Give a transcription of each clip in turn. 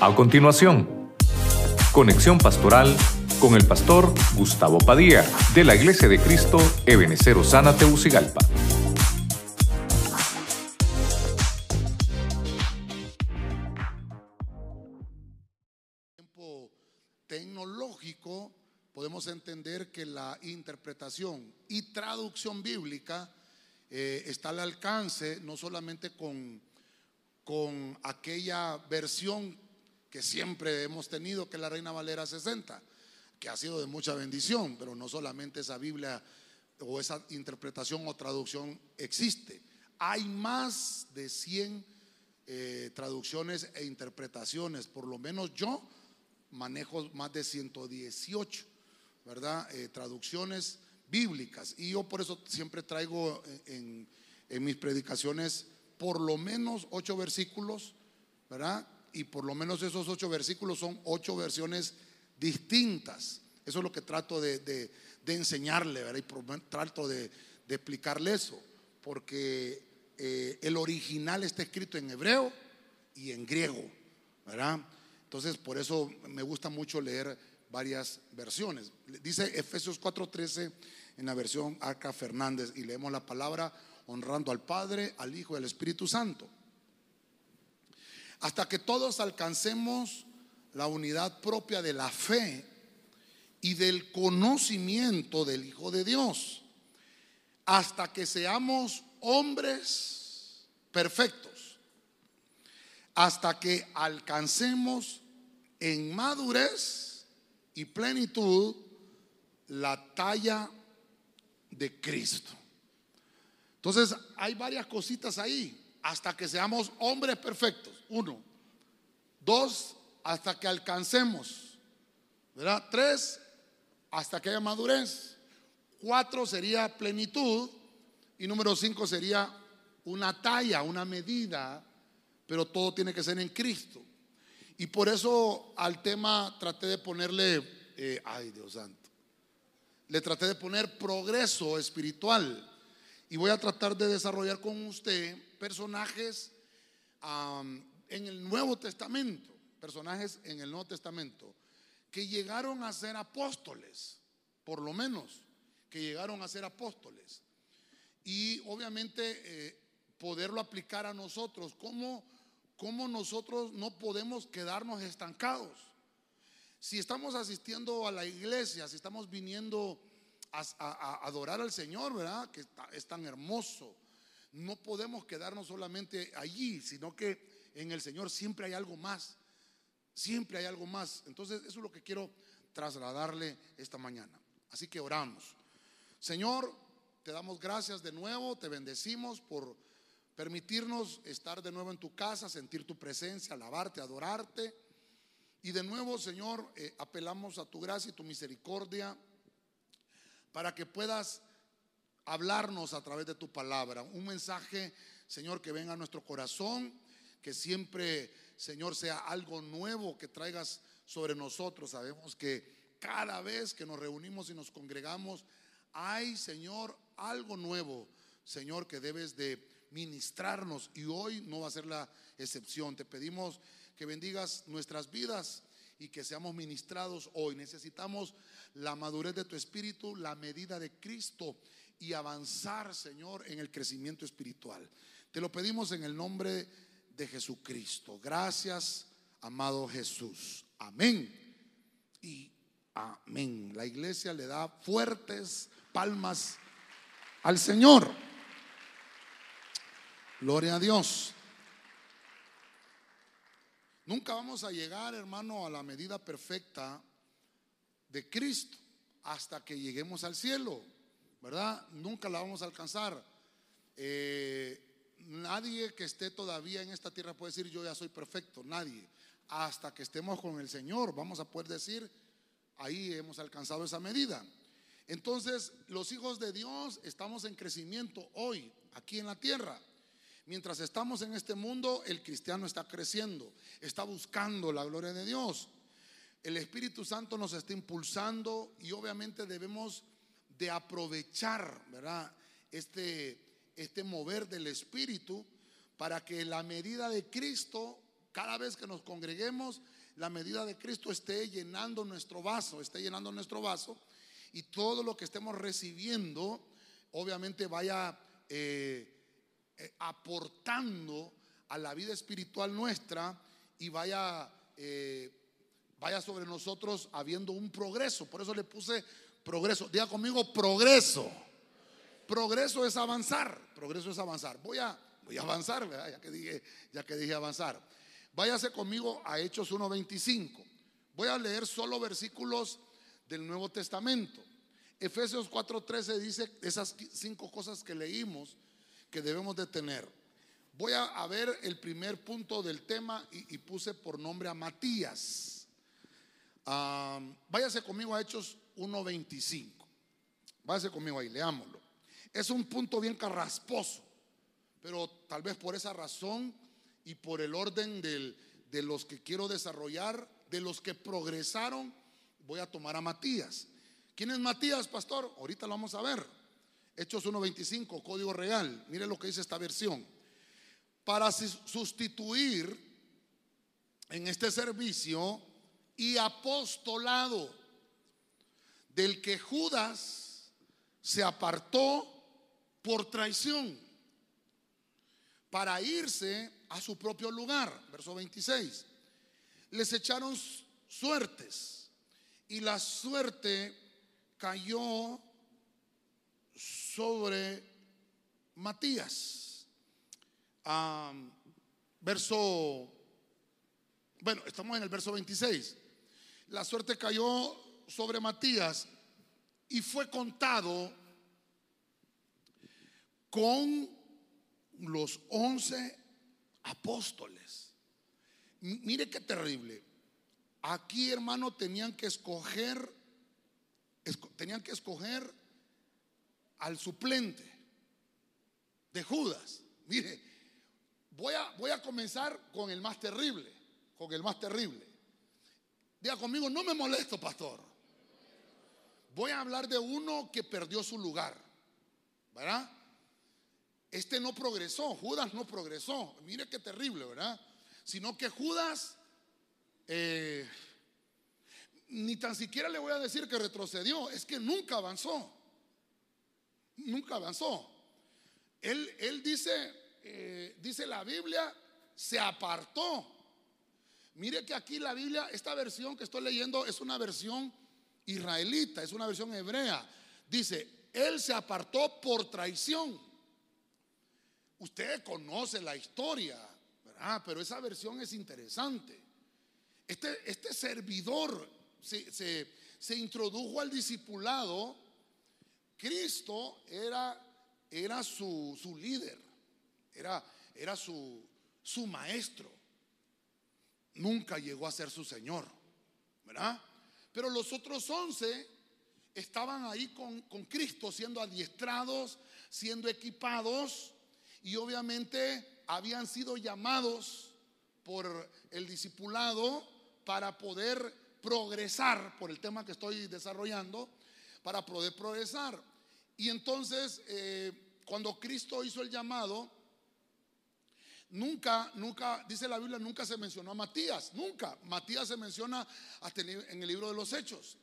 A continuación, conexión pastoral con el pastor Gustavo Padilla de la Iglesia de Cristo Ebenecer Osana Teucigalpa. tiempo tecnológico, podemos entender que la interpretación y traducción bíblica eh, está al alcance no solamente con, con aquella versión que siempre hemos tenido, que la Reina Valera 60, que ha sido de mucha bendición, pero no solamente esa Biblia o esa interpretación o traducción existe. Hay más de 100 eh, traducciones e interpretaciones, por lo menos yo manejo más de 118, ¿verdad? Eh, traducciones bíblicas. Y yo por eso siempre traigo en, en mis predicaciones por lo menos ocho versículos, ¿verdad? Y por lo menos esos ocho versículos son ocho versiones distintas. Eso es lo que trato de, enseñarle, ¿verdad? Y trato de, de explicarle eso, porque eh, el original está escrito en hebreo y en griego, ¿verdad? Entonces, por eso me gusta mucho leer varias versiones. Dice Efesios 4:13 en la versión Arca Fernández y leemos la palabra honrando al Padre, al Hijo y al Espíritu Santo. Hasta que todos alcancemos la unidad propia de la fe y del conocimiento del Hijo de Dios, hasta que seamos hombres perfectos, hasta que alcancemos en madurez y plenitud la talla de Cristo. Entonces, hay varias cositas ahí, hasta que seamos hombres perfectos. Uno. Dos, hasta que alcancemos. ¿Verdad? Tres, hasta que haya madurez. Cuatro sería plenitud. Y número cinco sería una talla, una medida, pero todo tiene que ser en Cristo. Y por eso al tema traté de ponerle, eh, ay Dios santo, le traté de poner progreso espiritual. Y voy a tratar de desarrollar con usted personajes en el Nuevo Testamento, personajes en el Nuevo Testamento, que llegaron a ser apóstoles, por lo menos, que llegaron a ser apóstoles. Y obviamente eh, poderlo aplicar a nosotros, ¿cómo, cómo nosotros no podemos quedarnos estancados? Si estamos asistiendo a la iglesia, si estamos viniendo a, adorar al Señor, ¿verdad? Que es tan hermoso. No podemos quedarnos solamente allí, sino que en el Señor siempre hay algo más. Siempre hay algo más. Entonces, eso es lo que quiero trasladarle esta mañana. Así que oramos. Señor, te damos gracias de nuevo, te bendecimos por permitirnos estar de nuevo en tu casa, sentir tu presencia, alabarte, adorarte. Y de nuevo, Señor, eh, apelamos a tu gracia y tu misericordia para que puedas hablarnos a través de tu palabra. Un mensaje, Señor, que venga a nuestro corazón, que siempre, Señor, sea algo nuevo que traigas sobre nosotros. Sabemos que cada vez que nos reunimos y nos congregamos, hay, Señor, algo nuevo, Señor, que debes de ministrarnos y hoy no va a ser la excepción. Te pedimos que bendigas nuestras vidas y que seamos ministrados hoy. Necesitamos la madurez de tu espíritu, la medida de Cristo y avanzar, Señor, en el crecimiento espiritual. Te lo pedimos en el nombre de Jesucristo. Gracias, amado Jesús. Amén. Y amén. La iglesia le da fuertes palmas al Señor. Gloria a Dios. Nunca vamos a llegar, hermano, a la medida perfecta de Cristo hasta que lleguemos al cielo, ¿verdad? Nunca la vamos a alcanzar. Eh, nadie que esté todavía en esta tierra puede decir yo ya soy perfecto, nadie. Hasta que estemos con el Señor, vamos a poder decir, ahí hemos alcanzado esa medida. Entonces, los hijos de Dios estamos en crecimiento hoy, aquí en la tierra. Mientras estamos en este mundo, el cristiano está creciendo, está buscando la gloria de Dios. El Espíritu Santo nos está impulsando y obviamente debemos de aprovechar, ¿verdad? Este, este mover del Espíritu para que la medida de Cristo cada vez que nos congreguemos, la medida de Cristo esté llenando nuestro vaso, esté llenando nuestro vaso y todo lo que estemos recibiendo, obviamente vaya eh, eh, aportando a la vida espiritual nuestra y vaya, eh, vaya sobre nosotros habiendo un progreso. Por eso le puse progreso. Diga conmigo, progreso. Progreso es avanzar. Progreso es avanzar. Voy a, voy a avanzar, Ya que dije, ya que dije avanzar. Váyase conmigo a Hechos 1.25. Voy a leer solo versículos del Nuevo Testamento. Efesios 4.13 dice esas cinco cosas que leímos que debemos de tener. Voy a, ver el primer punto del tema y, puse por nombre a Matías. váyase conmigo a Hechos 1.25. Váyase conmigo ahí, leámoslo. Es un punto bien carrasposo, pero tal vez por esa razón y por el orden de los que quiero desarrollar, de los que progresaron, voy a tomar a Matías. ¿Quién es Matías, pastor? Ahorita lo vamos a ver. Hechos 1.25, código real. Mire lo que dice esta versión. Para sustituir en este servicio y apostolado del que Judas se apartó por traición para irse a su propio lugar. Verso 26. Les echaron suertes y la suerte cayó sobre Matías. verso, bueno, estamos en el verso 26. La suerte cayó sobre Matías y fue contado con los once apóstoles. Mire qué terrible. Aquí, hermano, tenían que escoger, tenían que escoger al suplente de Judas. Mire, voy a, voy a comenzar con el más terrible, con el más terrible. Diga conmigo, no me molesto, pastor. Voy a hablar de uno que perdió su lugar, ¿verdad? Este no progresó, Judas no progresó. Mire qué terrible, ¿verdad? Sino que Judas eh, ni tan siquiera le voy a decir que retrocedió, es que nunca avanzó nunca avanzó. Él, él dice, eh, dice la Biblia, se apartó. Mire que aquí la Biblia, esta versión que estoy leyendo es una versión israelita, es una versión hebrea. Dice, él se apartó por traición. Usted conoce la historia, ¿verdad? Pero esa versión es interesante. Este, este servidor se, se, se introdujo al discipulado Cristo era, era su, líder, era, era su, su maestro. Nunca llegó a ser su Señor, ¿verdad? Pero los otros once estaban ahí con, con Cristo siendo adiestrados, siendo equipados y obviamente habían sido llamados por el discipulado para poder progresar por el tema que estoy desarrollando para poder progresar. Y entonces, eh, cuando Cristo hizo el llamado, nunca, nunca, dice la Biblia, nunca se mencionó a Matías, nunca. Matías se menciona hasta en el libro de los Hechos.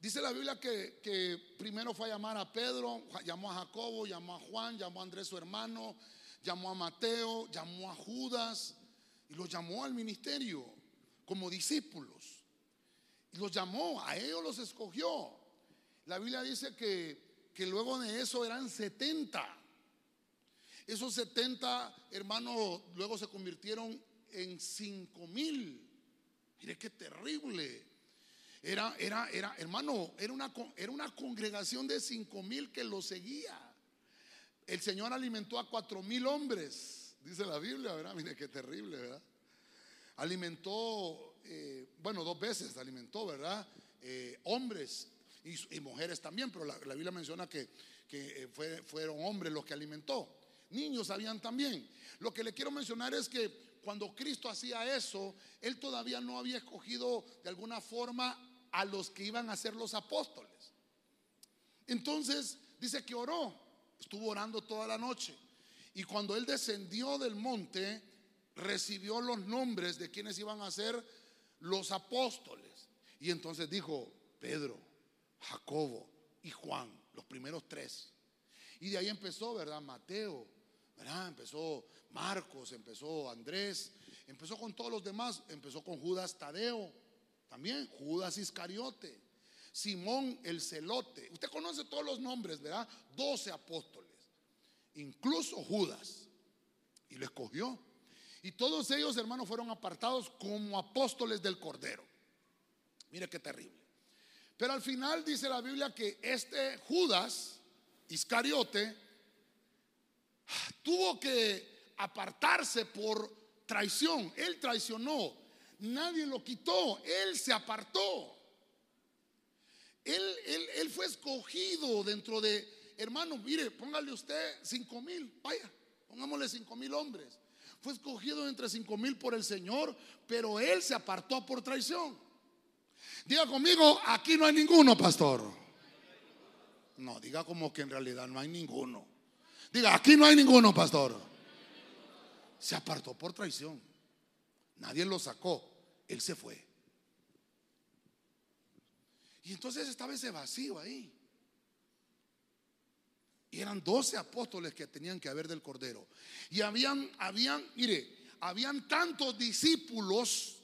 Dice la Biblia que, primero fue a llamar a Pedro, llamó a Jacobo, llamó a Juan, llamó a Andrés su hermano, llamó a Mateo, llamó a Judas y los llamó al ministerio como discípulos. Y los llamó, a ellos los escogió. La Biblia dice que, que luego de eso eran 70. Esos 70 hermanos luego se convirtieron en 5 mil. Mire qué terrible. Era, era, era, hermano, era una, era una congregación de 5 mil que lo seguía. El Señor alimentó a 4 mil hombres, dice la Biblia, ¿verdad? Mire qué terrible, ¿verdad? Alimentó, eh, bueno, dos veces alimentó, ¿verdad? Eh, hombres y, mujeres también, pero la, Biblia menciona que, eh, fueron hombres los que alimentó. Niños habían también. Lo que le quiero mencionar es que cuando Cristo hacía eso, Él todavía no había escogido de alguna forma a los que iban a ser los apóstoles. Entonces dice que oró, estuvo orando toda la noche. Y cuando Él descendió del monte, recibió los nombres de quienes iban a ser los apóstoles. Y entonces dijo Pedro, Jacobo y Juan, los primeros tres. Y de ahí empezó, ¿verdad? Mateo, ¿verdad? Empezó Marcos, empezó Andrés, empezó con todos los demás, empezó con Judas Tadeo, también Judas Iscariote, Simón el celote. Usted conoce todos los nombres, ¿verdad? Doce apóstoles, incluso Judas. Y lo escogió. Y todos ellos, hermanos, fueron apartados como apóstoles del Cordero. Mire qué terrible. Pero al final dice la Biblia que este Judas Iscariote tuvo que apartarse por traición. Él traicionó. Nadie lo quitó. Él se apartó. Él, él, fue escogido dentro de, hermano, mire, póngale usted cinco mil, vaya, pongámosle cinco mil hombres. Fue escogido entre cinco mil por el Señor, pero él se apartó por traición. Diga conmigo, aquí no hay ninguno, pastor. No, diga como que en realidad no hay ninguno. Diga, aquí no hay ninguno, pastor. Se apartó por traición. Nadie lo sacó. Él se fue. Y entonces estaba ese vacío ahí. Y eran doce apóstoles que tenían que haber del Cordero. Y habían, habían, mire, habían tantos discípulos.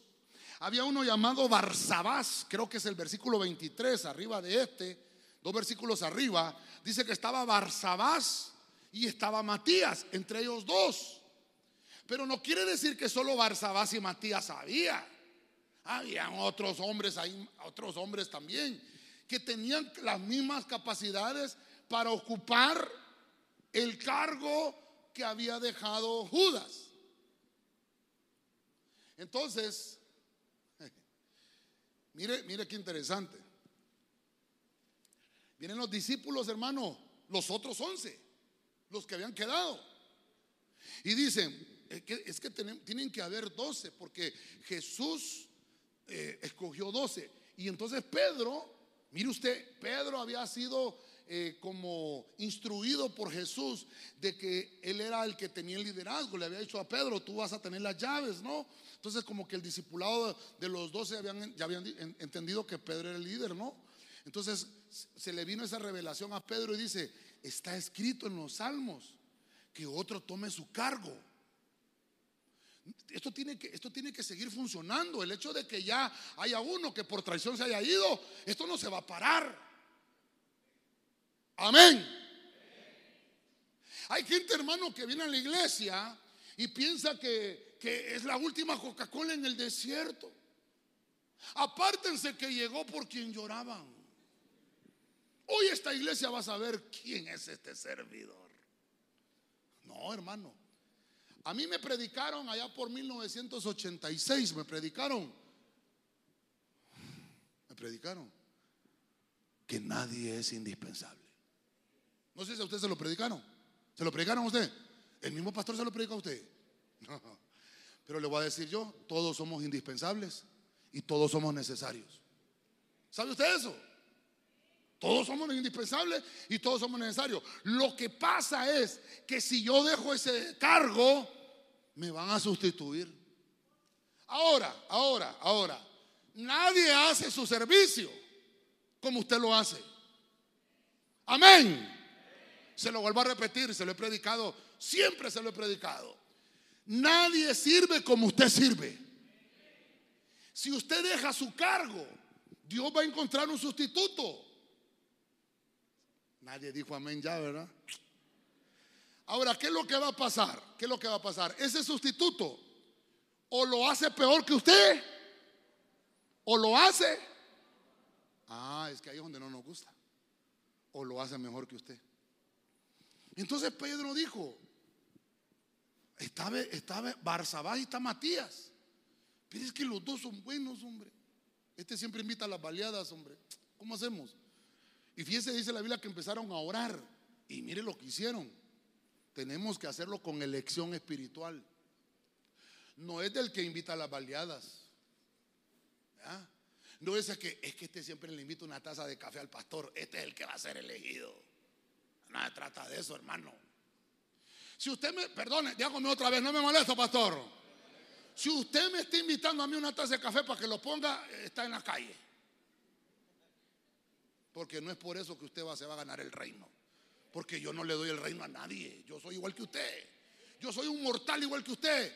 Había uno llamado Barsabás, creo que es el versículo 23, arriba de este, dos versículos arriba. Dice que estaba Barsabás y estaba Matías, entre ellos dos. Pero no quiere decir que solo Barsabás y Matías había. Habían otros hombres ahí, otros hombres también, que tenían las mismas capacidades para ocupar el cargo que había dejado Judas. Entonces, mire, mire qué interesante. Vienen los discípulos, hermano, los otros once, los que habían quedado. Y dicen, es que, tienen, que haber doce, porque Jesús eh, escogió doce. Y entonces Pedro, mire usted, Pedro había sido eh, como instruido por Jesús de que él era el que tenía el liderazgo. Le había dicho a Pedro, tú vas a tener las llaves, ¿no? Entonces como que el discipulado de los doce habían, ya habían entendido que Pedro era el líder, ¿no? Entonces se le vino esa revelación a Pedro y dice, está escrito en los salmos que otro tome su cargo. Esto tiene, que, esto tiene que seguir funcionando. El hecho de que ya haya uno que por traición se haya ido, esto no se va a parar. Amén. Hay gente, hermano, que viene a la iglesia y piensa que, que es la última Coca-Cola en el desierto. Apártense que llegó por quien lloraban. Hoy esta iglesia va a saber quién es este servidor. No, hermano. A mí me predicaron allá por 1986, me predicaron. Me predicaron que nadie es indispensable. No sé si a usted se lo predicaron. ¿Se lo predicaron a usted? ¿El mismo pastor se lo predicó a usted? Pero le voy a decir yo, todos somos indispensables y todos somos necesarios. ¿Sabe usted eso? Todos somos indispensables y todos somos necesarios. Lo que pasa es que si yo dejo ese cargo, me van a sustituir. Ahora, ahora, ahora, nadie hace su servicio como usted lo hace. Amén. Se lo vuelvo a repetir, se lo he predicado, siempre se lo he predicado. Nadie sirve como usted sirve. Si usted deja su cargo, Dios va a encontrar un sustituto. Nadie dijo amén ya, ¿verdad? Ahora, ¿qué es lo que va a pasar? ¿Qué es lo que va a pasar? Ese sustituto o lo hace peor que usted o lo hace. Ah, es que ahí es donde no nos gusta. O lo hace mejor que usted. Entonces Pedro dijo, estaba, estaba y está Matías. Pero es que los dos son buenos, hombre. Este siempre invita a las baleadas, hombre. ¿Cómo hacemos? Y fíjese, dice la Biblia que empezaron a orar. Y mire lo que hicieron. Tenemos que hacerlo con elección espiritual. No es del que invita a las baleadas. No es que es que este siempre le invita una taza de café al pastor. Este es el que va a ser elegido. Nada trata de eso, hermano. Si usted me, perdone, dígame otra vez, no me molesta, pastor. si usted me está invitando a mí una taza de café para que lo ponga, está en la calle. Porque no es por eso que usted va, se va a ganar el reino. Porque yo no le doy el reino a nadie. Yo soy igual que usted. Yo soy un mortal igual que usted.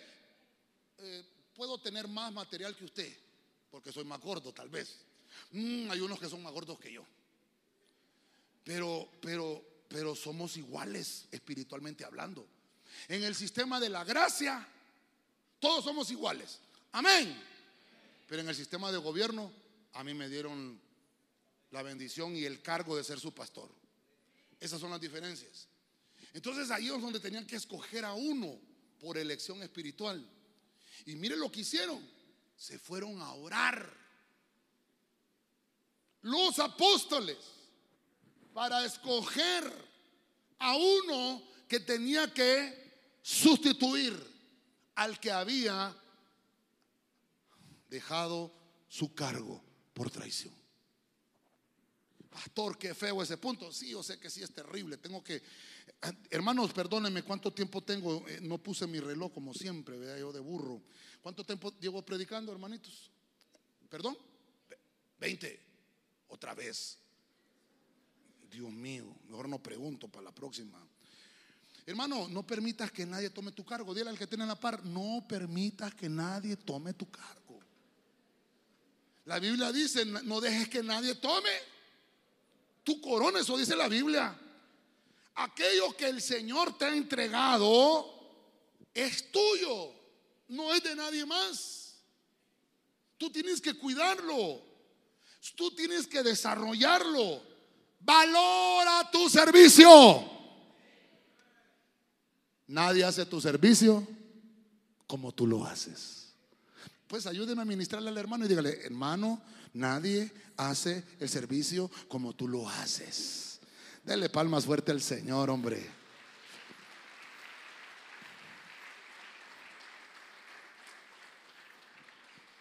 Eh, puedo tener más material que usted. Porque soy más gordo, tal vez. Mm, hay unos que son más gordos que yo. Pero, pero, pero somos iguales espiritualmente hablando. En el sistema de la gracia, todos somos iguales. Amén. Pero en el sistema de gobierno, a mí me dieron la bendición y el cargo de ser su pastor. Esas son las diferencias. Entonces ahí es donde tenían que escoger a uno por elección espiritual. Y mire lo que hicieron. Se fueron a orar. Los apóstoles para escoger a uno que tenía que sustituir al que había dejado su cargo por traición. Pastor, qué feo ese punto. Sí, yo sé que sí es terrible. Tengo que, hermanos, perdónenme cuánto tiempo tengo. Eh, no puse mi reloj como siempre, vea yo de burro. ¿Cuánto tiempo llevo predicando, hermanitos? ¿Perdón? Veinte. Otra vez. Dios mío, mejor no pregunto para la próxima. Hermano, no permitas que nadie tome tu cargo. Dile al que tiene la par, no permitas que nadie tome tu cargo. La Biblia dice, no dejes que nadie tome tu corona, eso dice la Biblia. Aquello que el Señor te ha entregado es tuyo, no es de nadie más. Tú tienes que cuidarlo, tú tienes que desarrollarlo. Valora tu servicio. Nadie hace tu servicio como tú lo haces. Pues ayúdeme a ministrarle al hermano y dígale, hermano, nadie hace el servicio como tú lo haces. Dele palmas fuerte al Señor, hombre.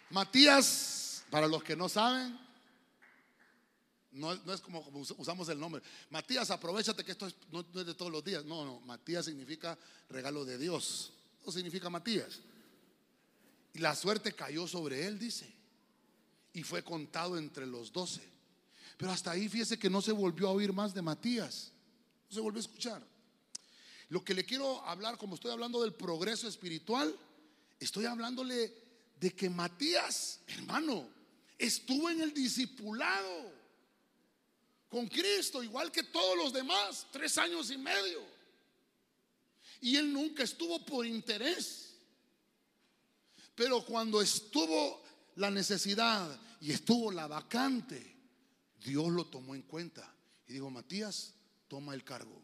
Matías, para los que no saben, no, es como, usamos el nombre. Matías, aprovechate que esto no, es de todos los días. No, no, Matías significa regalo de Dios. Eso significa Matías. Y la suerte cayó sobre él, dice. Y fue contado entre los doce. Pero hasta ahí fíjese que no se volvió a oír más de Matías. No se volvió a escuchar. Lo que le quiero hablar, como estoy hablando del progreso espiritual, estoy hablándole de que Matías, hermano, estuvo en el discipulado con Cristo, igual que todos los demás, tres años y medio. Y él nunca estuvo por interés. Pero cuando estuvo la necesidad y estuvo la vacante, Dios lo tomó en cuenta y dijo, Matías, toma el cargo.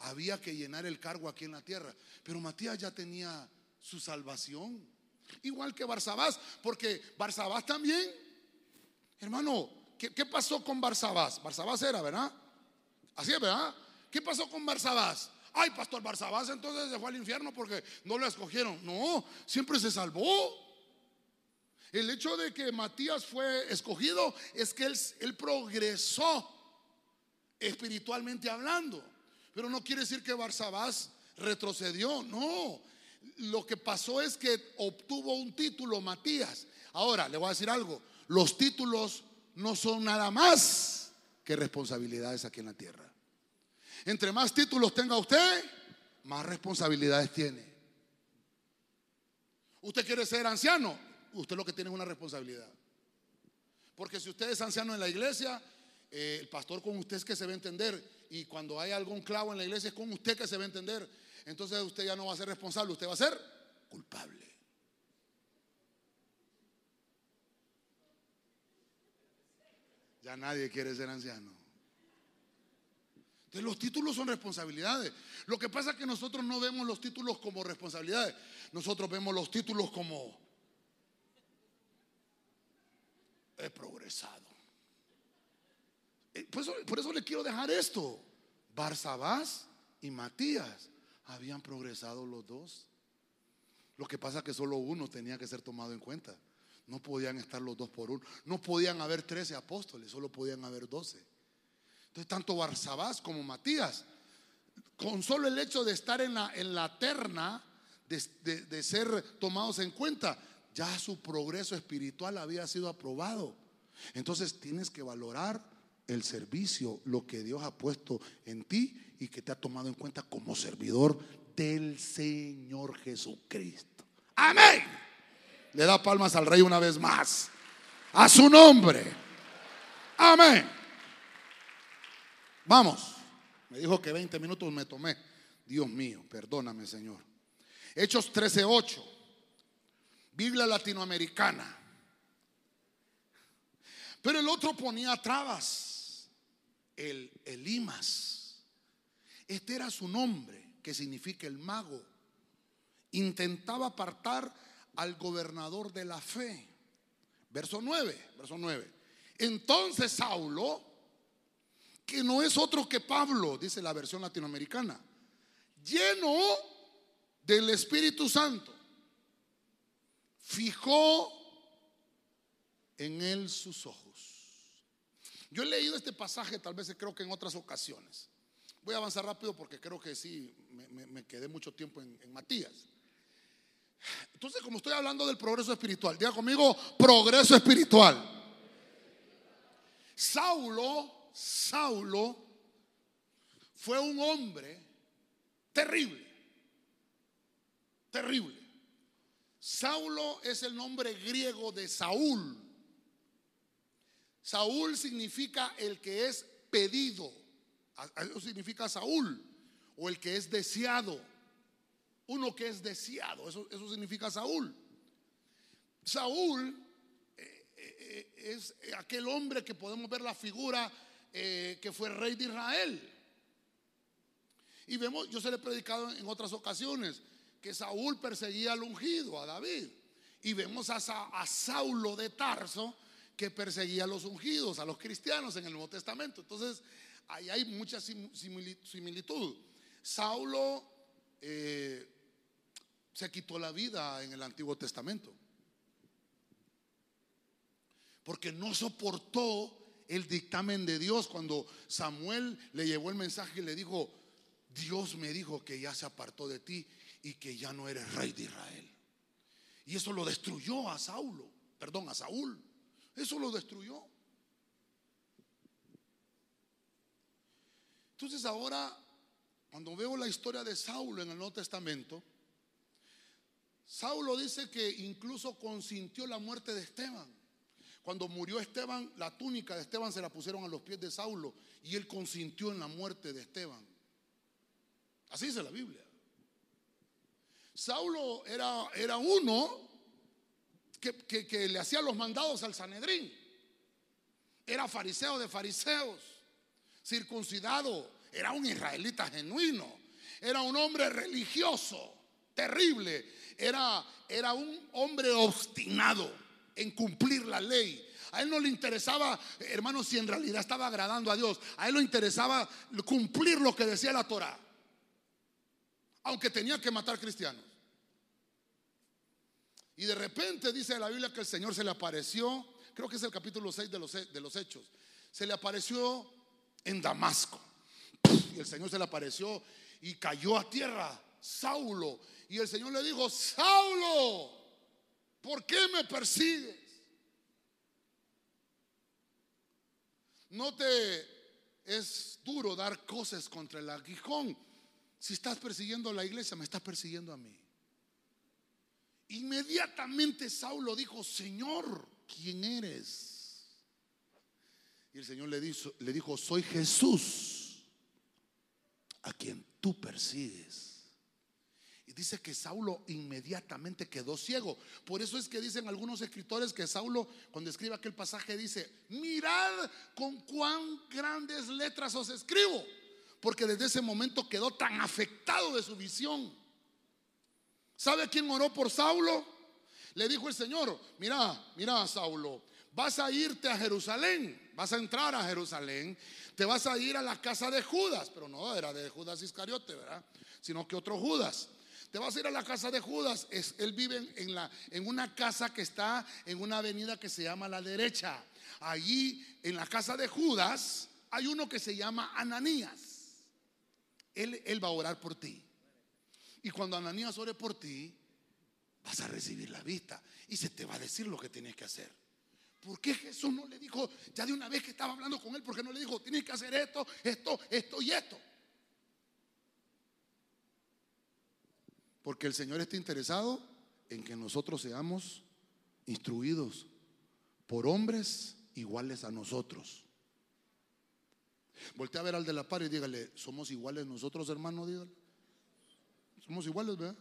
Había que llenar el cargo aquí en la tierra, pero Matías ya tenía su salvación, igual que Barsabás, porque Barsabás también, hermano, ¿qué, pasó con Barsabás? Barsabás era, ¿verdad? Así es, ¿verdad? ¿Qué pasó con Barsabás? Ay, pastor Barsabás entonces se fue al infierno porque no lo escogieron. No, siempre se salvó. El hecho de que Matías fue escogido es que él, progresó espiritualmente hablando. Pero no quiere decir que Barsabás retrocedió, no. Lo que pasó es que obtuvo un título Matías. Ahora, le voy a decir algo. Los títulos no son nada más que responsabilidades aquí en la tierra. Entre más títulos tenga usted, más responsabilidades tiene. Usted quiere ser anciano, usted lo que tiene es una responsabilidad. Porque si usted es anciano en la iglesia, eh, el pastor con usted es que se va a entender. Y cuando hay algún clavo en la iglesia es con usted que se va a entender. Entonces usted ya no va a ser responsable, usted va a ser culpable. Ya nadie quiere ser anciano. Entonces los títulos son responsabilidades. Lo que pasa es que nosotros no vemos los títulos como responsabilidades. Nosotros vemos los títulos como he progresado. Eh, por eso, por eso le quiero dejar esto. Barsabás y Matías habían progresado los dos. Lo que pasa es que solo uno tenía que ser tomado en cuenta. No podían estar los dos por uno. No podían haber trece apóstoles, solo podían haber doce. Entonces, tanto Barsabás como Matías, con solo el hecho de estar en la, en la terna de, ser tomados en cuenta, ya su progreso espiritual había sido aprobado. Entonces tienes que valorar el servicio, lo que Dios ha puesto en ti y que te ha tomado en cuenta como servidor del Señor Jesucristo. Amén. Le da palmas al rey una vez más. A su nombre. Amén. Vamos. Me dijo que 20 minutos me tomé. Dios mío, perdóname, Señor. Hechos 13:8. Biblia latinoamericana. Pero el otro ponía trabas. El Elimas. Este era su nombre, que significa el mago. Intentaba apartar al gobernador de la fe. Verso 9, verso 9. Entonces Saulo, que no es otro que Pablo, dice la versión latinoamericana, lleno del Espíritu Santo, fijó en él sus ojos. Yo he leído este pasaje, tal vez creo que en otras ocasiones. Voy a avanzar rápido porque creo que sí, me, quedé mucho tiempo en, en Matías. Entonces, como estoy hablando del progreso espiritual, diga conmigo, progreso espiritual. Saulo, Saulo fue un hombre terrible, terrible. Saulo es el nombre griego de Saúl. Saúl significa el que es pedido. Eso significa Saúl. O el que es deseado. Uno que es deseado. Eso, eso significa Saúl. Saúl eh, eh, es aquel hombre que podemos ver la figura eh, que fue rey de Israel. Y vemos, yo se le he predicado en otras ocasiones, que Saúl perseguía al ungido, a David. Y vemos a, Saulo de Tarso que perseguía a los ungidos, a los cristianos en el Nuevo Testamento. Entonces, ahí hay mucha similitud. Saulo eh, se quitó la vida en el Antiguo Testamento. Porque no soportó el dictamen de Dios cuando Samuel le llevó el mensaje y le dijo, Dios me dijo que ya se apartó de ti y que ya no eres rey de Israel. Y eso lo destruyó a Saulo, perdón, a Saúl. Eso lo destruyó. Entonces ahora, cuando veo la historia de Saulo en el Nuevo Testamento, Saulo dice que incluso consintió la muerte de Esteban. Cuando murió Esteban, la túnica de Esteban se la pusieron a los pies de Saulo y él consintió en la muerte de Esteban. Así dice la Biblia. Saulo era, era uno que, le hacía los mandados al Sanedrín. Era fariseo de fariseos, circuncidado, era un israelita genuino, era un hombre religioso, terrible, era, era un hombre obstinado en cumplir la ley. A él no le interesaba, hermano, si en realidad estaba agradando a Dios. A él le interesaba cumplir lo que decía la Torah. Aunque tenía que matar cristianos. Y de repente dice la Biblia que el Señor se le apareció, creo que es el capítulo 6 de los, de los Hechos, se le apareció en Damasco. Y el Señor se le apareció y cayó a tierra, Saulo. Y el Señor le dijo, Saulo, ¿por qué me persigues? No te es duro dar cosas contra el aguijón. Si estás persiguiendo a la iglesia, me estás persiguiendo a mí. Inmediatamente Saulo dijo, Señor, ¿quién eres? Y el Señor le dijo, le dijo, soy Jesús, a quien tú persigues. Y dice que Saulo inmediatamente quedó ciego. Por eso es que dicen algunos escritores que Saulo, cuando escribe aquel pasaje, dice, mirad con cuán grandes letras os escribo. Porque desde ese momento quedó tan afectado de su visión ¿Sabe quién oró por Saulo? Le dijo el Señor, mira, mira Saulo, vas a irte a Jerusalén, vas a entrar a Jerusalén, te vas a ir a la casa de Judas, pero no era de Judas Iscariote, ¿verdad? Sino que otro Judas. Te vas a ir a la casa de Judas. Es, él vive la, en una casa que está en una avenida que se llama La Derecha. Allí, en la casa de Judas, hay uno que se llama Ananías. Él, va a orar por ti. Y cuando Ananías ore por ti, vas a recibir la vista y se te va a decir lo que tienes que hacer. ¿Por qué Jesús no le dijo, ya de una vez que estaba hablando con él, por qué no le dijo, tienes que hacer esto, esto, esto y esto? Porque el Señor está interesado en que nosotros seamos instruidos por hombres iguales a nosotros. Voltea a ver al de la par y dígale, ¿somos iguales nosotros, hermano? Dígale. Somos iguales, ¿verdad?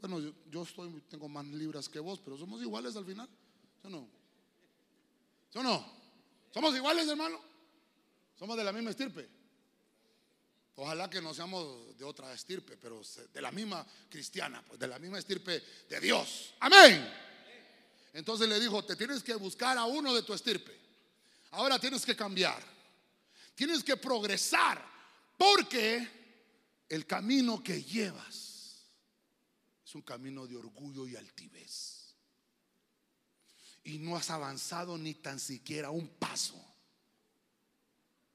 Bueno, yo, estoy, tengo más libras que vos, pero somos iguales al final. ¿Sí no? ¿Sí no? ¿Somos iguales, hermano? Somos de la misma estirpe. Ojalá que no seamos de otra estirpe, pero de la misma cristiana, pues de la misma estirpe de Dios. Amén. Entonces le dijo, te tienes que buscar a uno de tu estirpe. Ahora tienes que cambiar. Tienes que progresar. Porque el camino que llevas es un camino de orgullo y altivez. Y no has avanzado ni tan siquiera un paso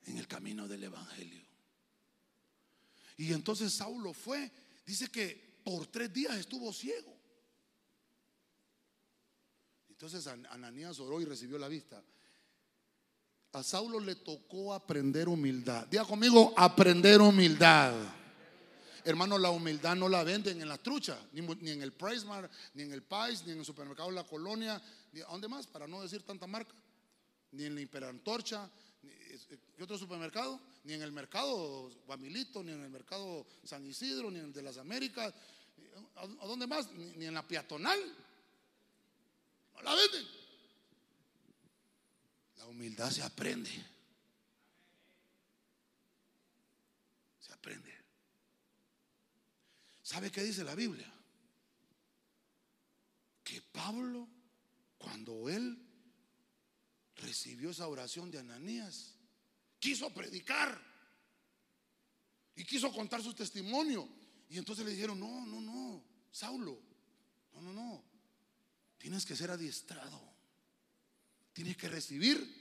en el camino del Evangelio. Y entonces Saulo fue, dice que por tres días estuvo ciego. Entonces Ananías oró y recibió la vista. A Saulo le tocó aprender humildad. Diga conmigo, aprender humildad. Hermano, la humildad no la venden en la trucha, ni, en el Price ni en el Pais, ni en el supermercado de la colonia, ni, ¿a dónde más? Para no decir tanta marca, ni en la Imperantorcha, eh, ¿qué otro supermercado? Ni en el mercado Guamilito, ni en el mercado San Isidro, ni en el de las Américas, ¿a, dónde más? ni en la peatonal la venden. Humildad se aprende. Se aprende. ¿Sabe qué dice la Biblia? Que Pablo, cuando él recibió esa oración de Ananías, quiso predicar y quiso contar su testimonio. Y entonces le dijeron, no, no, no, Saulo, no, no, no, Tienes que ser adiestrado. Tienes que recibir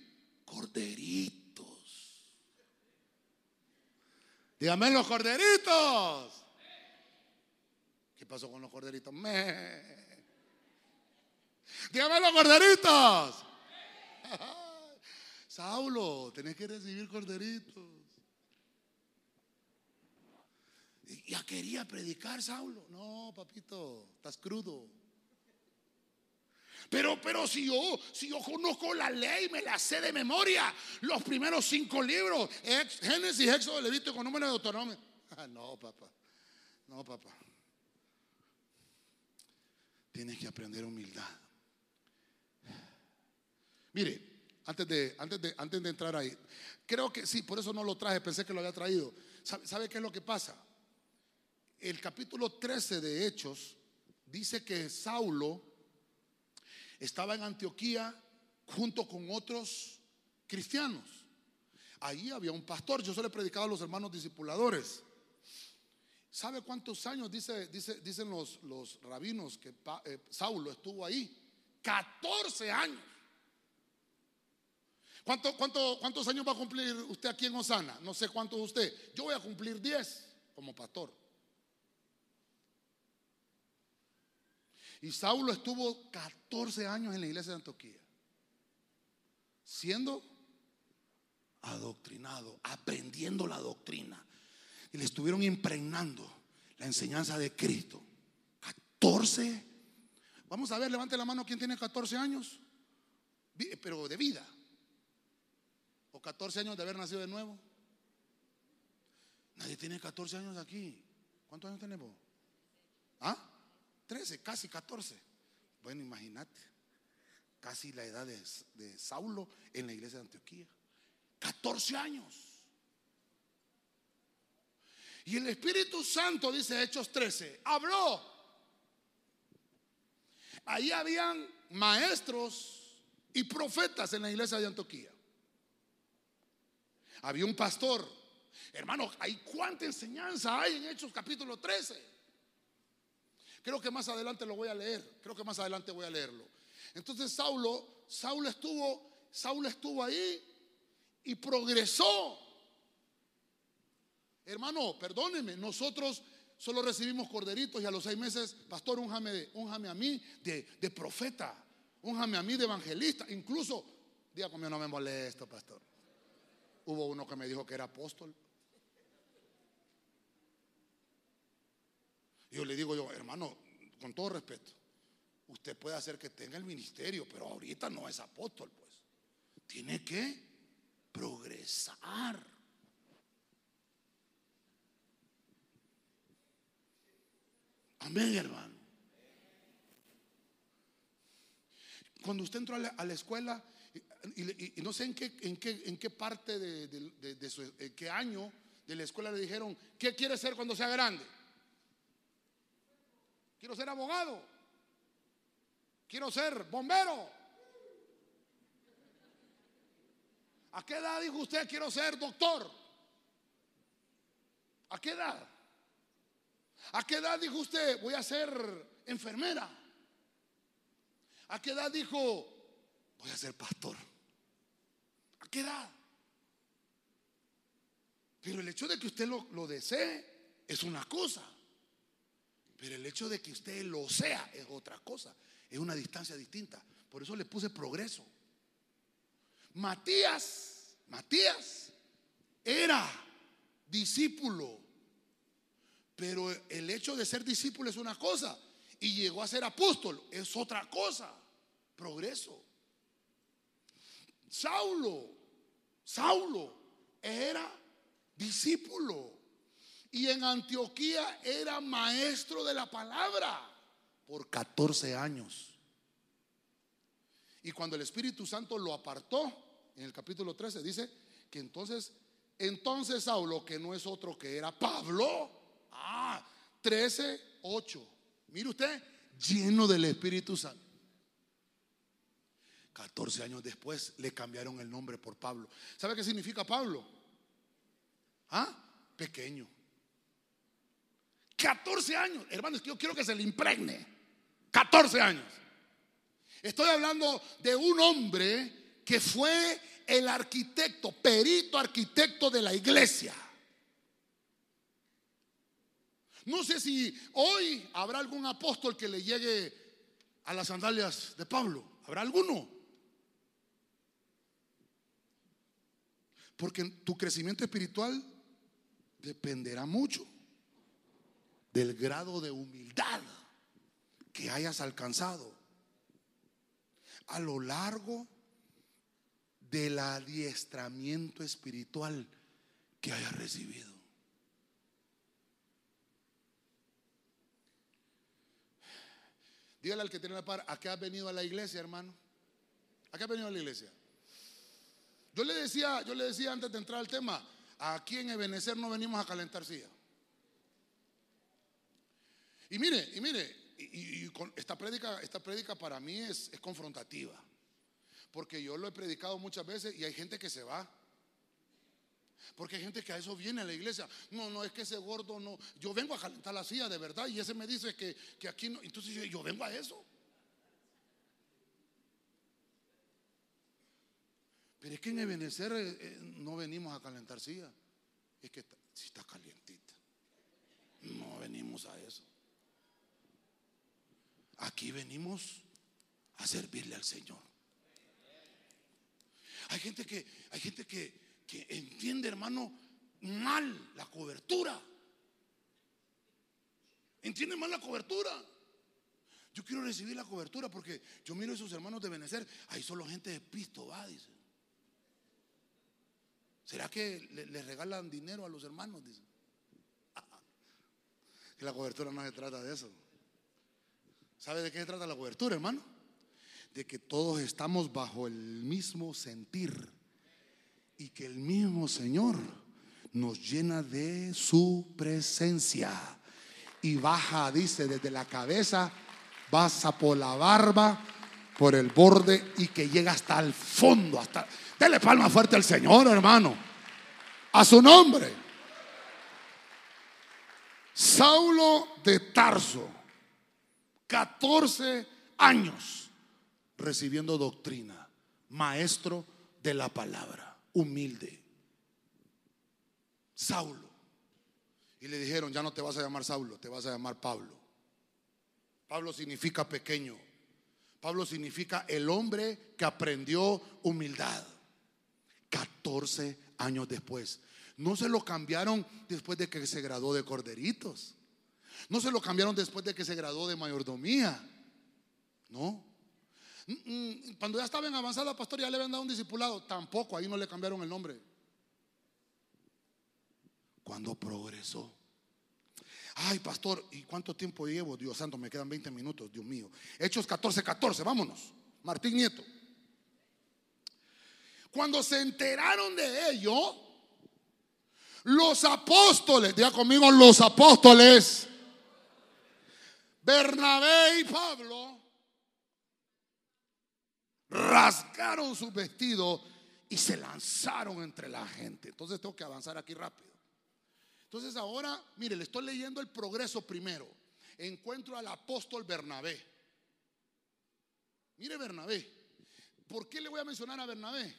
corderitos. Dígame los corderitos. ¿Qué pasó con los corderitos? Me. Dígame los corderitos. Saulo, tenés que recibir corderitos. Ya quería predicar, Saulo. No, papito, estás crudo. Pero, pero si yo, si yo conozco la ley, me la sé de memoria, los primeros cinco libros, Génesis, Éxodo, Levítico, Número de Deuteronomio. Ah, no, papá. No, papá. Tienes que aprender humildad. Mire, antes de, antes de, antes de entrar ahí, creo que sí, por eso no lo traje, pensé que lo había traído. ¿Sabe, ¿Sabe qué es lo que pasa? El capítulo 13 de Hechos dice que Saulo estaba en Antioquía junto con otros cristianos. Ahí había un pastor, yo solo he predicado a los hermanos discipuladores. ¿Sabe cuántos años dice, dice, dicen los, rabinos que eh, Saulo estuvo ahí? 14 años. ¿Cuánto, cuánto, cuántos años va a cumplir usted aquí en Osana? No sé cuántos usted. Yo voy a cumplir 10 como pastor. Y Saulo estuvo 14 años en la iglesia de Antioquía, siendo adoctrinado, aprendiendo la doctrina. Y le estuvieron impregnando la enseñanza de Cristo. 14. Vamos a ver, levante la mano, ¿quién tiene 14 años? Pero de vida. O 14 años de haber nacido de nuevo. Nadie tiene 14 años aquí. ¿Cuántos años tenemos? ¿Ah? 13, casi 14. Bueno, imagínate, casi la edad de, Saulo en la iglesia de Antioquía. 14 años. Y el Espíritu Santo, dice Hechos 13, habló. Ahí habían maestros y profetas en la iglesia de Antioquía. Había un pastor. Hermanos, hay cuánta enseñanza hay en Hechos capítulo 13. Creo que más adelante lo voy a leer. Creo que más adelante voy a leerlo. Entonces Saulo, Saulo estuvo, Saulo estuvo ahí y progresó. Hermano, perdóneme, nosotros solo recibimos corderitos y a los seis meses, pastor, únjame, únjame a mí de, de profeta, únjame a mí de evangelista. Incluso, día conmigo no me molesto, pastor. Hubo uno que me dijo que era apóstol. Yo le digo yo, hermano, con todo respeto, usted puede hacer que tenga el ministerio, pero ahorita no es apóstol, pues. Tiene que progresar. Amén, hermano. Cuando usted entró a la, escuela, y, no sé en qué, en qué, en qué parte de, de, su, en qué año de la escuela le dijeron, ¿qué quiere ser cuando sea grande? Quiero ser abogado. Quiero ser bombero. ¿A qué edad dijo usted quiero ser doctor? ¿A qué edad? ¿A qué edad dijo usted voy a ser enfermera? ¿A qué edad dijo voy a ser pastor? ¿A qué edad? Pero el hecho de que usted lo, lo desee es una cosa. Pero el hecho de que usted lo sea es otra cosa. Es una distancia distinta. Por eso le puse progreso. Matías, Matías era discípulo. Pero el hecho de ser discípulo es una cosa. Y llegó a ser apóstol es otra cosa. Progreso. Saulo, Saulo era discípulo. Y en Antioquía era maestro de la palabra por 14 años. Y cuando el Espíritu Santo lo apartó, en el capítulo 13 dice que entonces, entonces Saulo, que no es otro que era Pablo, ah, 13, 8. Mire usted, lleno del Espíritu Santo. 14 años después le cambiaron el nombre por Pablo. ¿Sabe qué significa Pablo? ¿Ah? Pequeño. 14 años. Hermanos, yo quiero que se le impregne. 14 años. Estoy hablando de un hombre que fue el arquitecto, perito arquitecto de la iglesia. No sé si hoy habrá algún apóstol que le llegue a las sandalias de Pablo. ¿Habrá alguno? Porque tu crecimiento espiritual dependerá mucho del grado de humildad que hayas alcanzado a lo largo del adiestramiento espiritual que hayas recibido. Dígale al que tiene la par, ¿a qué has venido a la iglesia, hermano? ¿A qué has venido a la iglesia? Yo le decía, yo le decía antes de entrar al tema, aquí en Ebenecer no venimos a calentar silla. Y mire, y mire, y, esta prédica, esta para mí es, es confrontativa. Porque yo lo he predicado muchas veces y hay gente que se va. Porque hay gente que a eso viene a la iglesia. No, no, es que ese gordo no. Yo vengo a calentar la silla de verdad. Y ese me dice que, aquí no. Entonces yo, yo, vengo a eso. Pero es que en Ebenezer eh, eh, no venimos a calentar silla. Es que si está calientita. No venimos a eso. Aquí venimos a servirle al Señor. Hay gente que, hay gente que, que entiende, hermano, mal la cobertura. Entiende mal la cobertura. Yo quiero recibir la cobertura porque yo miro a esos hermanos de Benecer, ahí solo gente de pisto va, dice. ¿Será que le, regalan dinero a los hermanos? Dice. Y la cobertura no se trata de eso. ¿Sabe de qué se trata la cobertura, hermano? De que todos estamos bajo el mismo sentir y que el mismo Señor nos llena de su presencia y baja, dice, desde la cabeza, pasa por la barba, por el borde y que llega hasta el fondo, hasta... Dele palma fuerte al Señor, hermano. A su nombre. Saulo de Tarso 14 años recibiendo doctrina, maestro de la palabra, humilde. Saulo. Y le dijeron, ya no te vas a llamar Saulo, te vas a llamar Pablo. Pablo significa pequeño. Pablo significa el hombre que aprendió humildad. 14 años después. No se lo cambiaron después de que se graduó de corderitos. No se lo cambiaron después de que se graduó de mayordomía. No. Mm, mm, cuando ya estaba en avanzada pastor ya le habían dado un discipulado. Tampoco, ahí no le cambiaron el nombre. Cuando progresó. Ay, pastor, ¿y cuánto tiempo llevo? Dios santo, me quedan 20 minutos, Dios mío. Hechos 14, 14, vámonos. Martín Nieto. Cuando se enteraron de ello, los apóstoles, diga conmigo, los apóstoles, Bernabé y Pablo, rasgaron sus vestidos y se lanzaron entre la gente. Entonces tengo que avanzar aquí rápido. Entonces ahora, mire, le estoy leyendo el progreso primero. Encuentro al apóstol Bernabé. Mire Bernabé. ¿Por qué le voy a mencionar a Bernabé?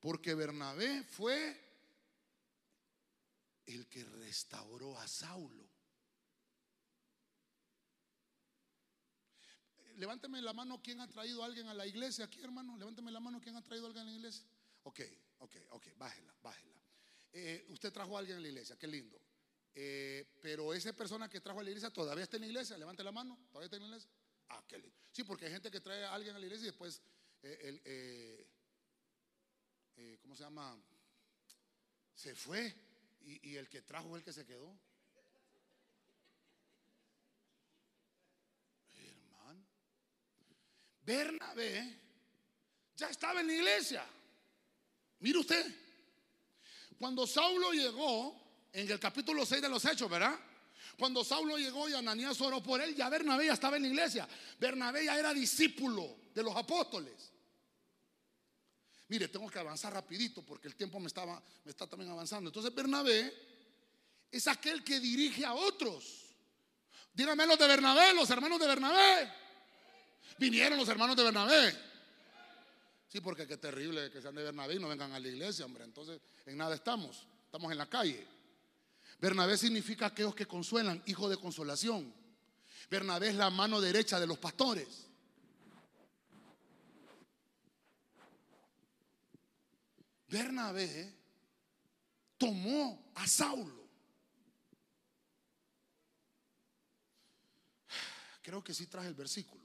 Porque Bernabé fue el que restauró a Saulo. Levánteme la mano quien ha traído a alguien a la iglesia aquí, hermano. Levánteme la mano quien ha traído a alguien a la iglesia. Ok, ok, ok, bájela, bájela. Eh, usted trajo a alguien a la iglesia, qué lindo. Eh, pero esa persona que trajo a la iglesia todavía está en la iglesia, levante la mano, todavía está en la iglesia. Ah, qué lindo. Sí, porque hay gente que trae a alguien a la iglesia y después, eh, ¿cómo se llama? Se fue y, y el que trajo es el que se quedó. Hermano, Bernabé ya estaba en la iglesia. Mire usted. Cuando Saulo llegó, en el capítulo 6 de los Hechos, ¿verdad? Cuando Saulo llegó y Ananías oró por él, ya Bernabé ya estaba en la iglesia. Bernabé ya era discípulo de los apóstoles. Mire, tengo que avanzar rapidito porque el tiempo me, estaba, me está también avanzando. Entonces Bernabé es aquel que dirige a otros. Díganme los de Bernabé, los hermanos de Bernabé. Vinieron los hermanos de Bernabé. Sí, porque qué terrible que sean de Bernabé y no vengan a la iglesia, hombre. Entonces, en nada estamos. Estamos en la calle. Bernabé significa aquellos que consuelan, hijo de consolación. Bernabé es la mano derecha de los pastores. Bernabé tomó a Saulo. Creo que sí traje el versículo.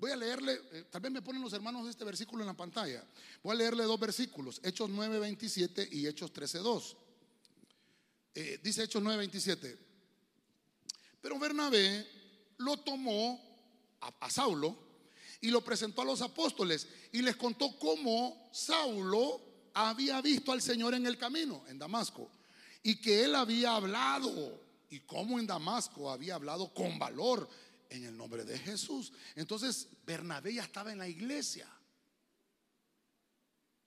Voy a leerle, eh, tal vez me ponen los hermanos este versículo en la pantalla. Voy a leerle dos versículos, Hechos 9, 27 y Hechos 13, 2. Eh, dice Hechos 9, 27. Pero Bernabé lo tomó a, Saulo y lo presentó a los apóstoles y les contó cómo Saulo había visto al Señor en el camino, en Damasco, y que él había hablado y cómo en Damasco había hablado con valor en el nombre de Jesús. Entonces Bernabé ya estaba en la iglesia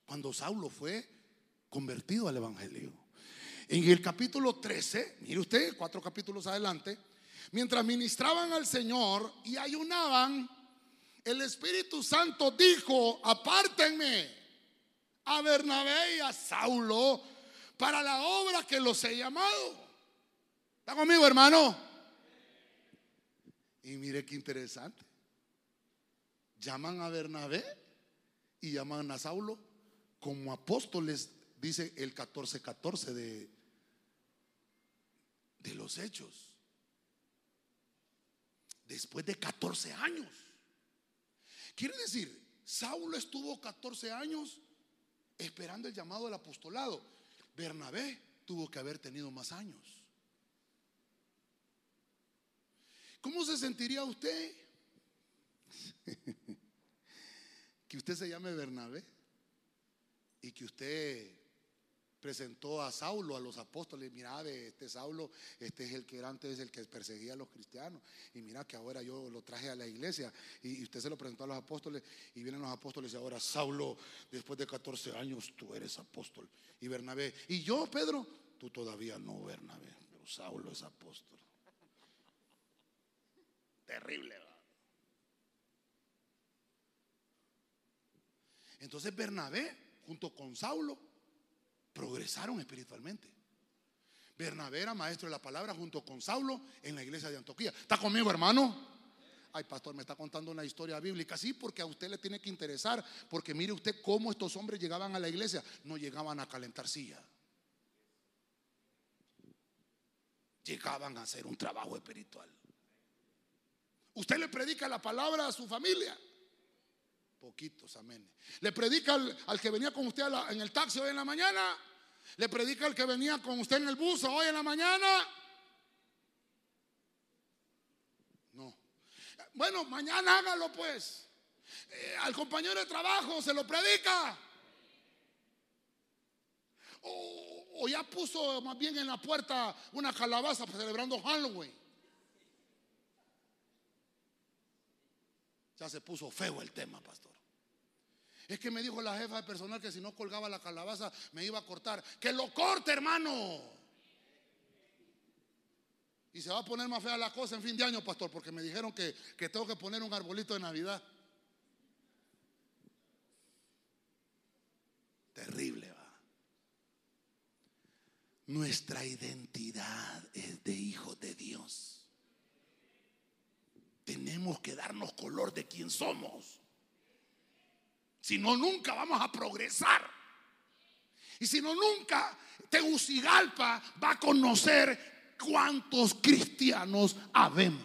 cuando Saulo fue convertido al Evangelio. En el capítulo 13, mire usted, cuatro capítulos adelante, mientras ministraban al Señor y ayunaban, el Espíritu Santo dijo, apártenme a Bernabé y a Saulo para la obra que los he llamado. ¿Está conmigo, hermano? Y mire qué interesante. Llaman a Bernabé y llaman a Saulo como apóstoles, dice el 14-14 de, de los hechos. Después de 14 años. Quiere decir, Saulo estuvo 14 años esperando el llamado del apostolado. Bernabé tuvo que haber tenido más años. ¿Cómo se sentiría usted? que usted se llame Bernabé y que usted presentó a Saulo, a los apóstoles, mira, este Saulo, este es el que era antes el que perseguía a los cristianos, y mira que ahora yo lo traje a la iglesia, y, usted se lo presentó a los apóstoles, y vienen los apóstoles, y ahora Saulo, después de 14 años, tú eres apóstol, y Bernabé, y yo, Pedro, tú todavía no, Bernabé, pero Saulo es apóstol. Terrible. Entonces Bernabé, junto con Saulo, progresaron espiritualmente. Bernabé era maestro de la palabra junto con Saulo en la iglesia de Antioquía. ¿Está conmigo, hermano? Ay, pastor, me está contando una historia bíblica. Sí, porque a usted le tiene que interesar. Porque mire usted cómo estos hombres llegaban a la iglesia. No llegaban a calentar silla. Llegaban a hacer un trabajo espiritual. Usted le predica la palabra a su familia. Poquitos, amén. Le predica al, que venía con usted en el taxi hoy en la mañana. Le predica al que venía con usted en el bus hoy en la mañana. No. Bueno, mañana hágalo pues. Eh, al compañero de trabajo se lo predica. O, o, ya puso más bien en la puerta una calabaza celebrando Halloween. Se puso feo el tema, pastor. Es que me dijo la jefa de personal que si no colgaba la calabaza me iba a cortar. Que lo corte, hermano. Y se va a poner más fea la cosa en fin de año, pastor, porque me dijeron que, que tengo que poner un arbolito de Navidad. Terrible, va. Nuestra identidad es de hijos de Dios. Tenemos que darnos color de quién somos. Si no, nunca vamos a progresar. Y si no, nunca Tegucigalpa va a conocer cuántos cristianos habemos.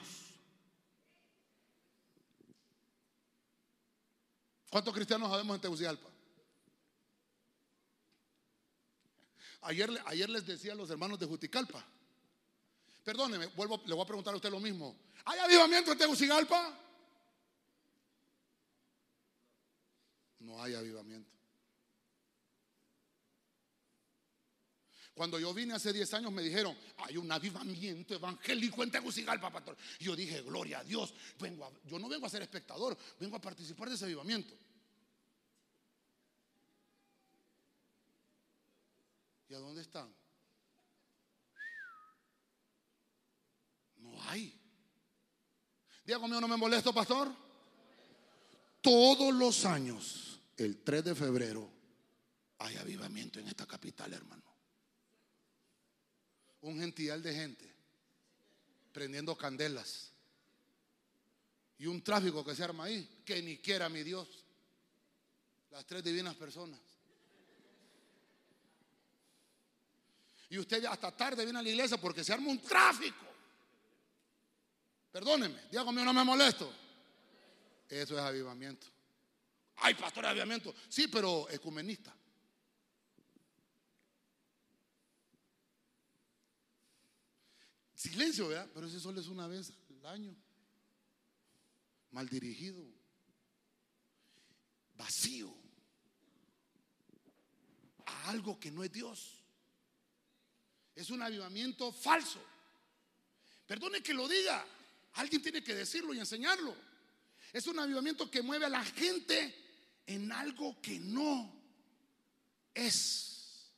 ¿Cuántos cristianos habemos en Tegucigalpa? Ayer, ayer les decía a los hermanos de Juticalpa. Perdóneme, vuelvo, le voy a preguntar a usted lo mismo. ¿Hay avivamiento en Tegucigalpa? no hay avivamiento. Cuando yo vine hace 10 años me dijeron, hay un avivamiento evangélico en Tegucigalpa, pastor. yo dije, gloria a Dios, vengo yo no vengo a ser espectador, vengo a participar de ese avivamiento. ¿Y a dónde están? No hay. Diga conmigo, no me molesto, pastor. Todos los años el 3 de febrero hay avivamiento en esta capital, hermano. Un gentil de gente prendiendo candelas. Y un tráfico que se arma ahí, que ni quiera mi Dios. Las tres divinas personas. Y usted hasta tarde viene a la iglesia porque se arma un tráfico. Perdóneme, dígame, no me molesto. Eso es avivamiento. Hay pastor avivamiento. Sí, pero ecumenista. Silencio, ¿verdad? Pero ese solo es una vez al año. Mal dirigido. Vacío. A algo que no es Dios. Es un avivamiento falso. Perdone que lo diga. Alguien tiene que decirlo y enseñarlo. Es un avivamiento que mueve a la gente en algo que no es.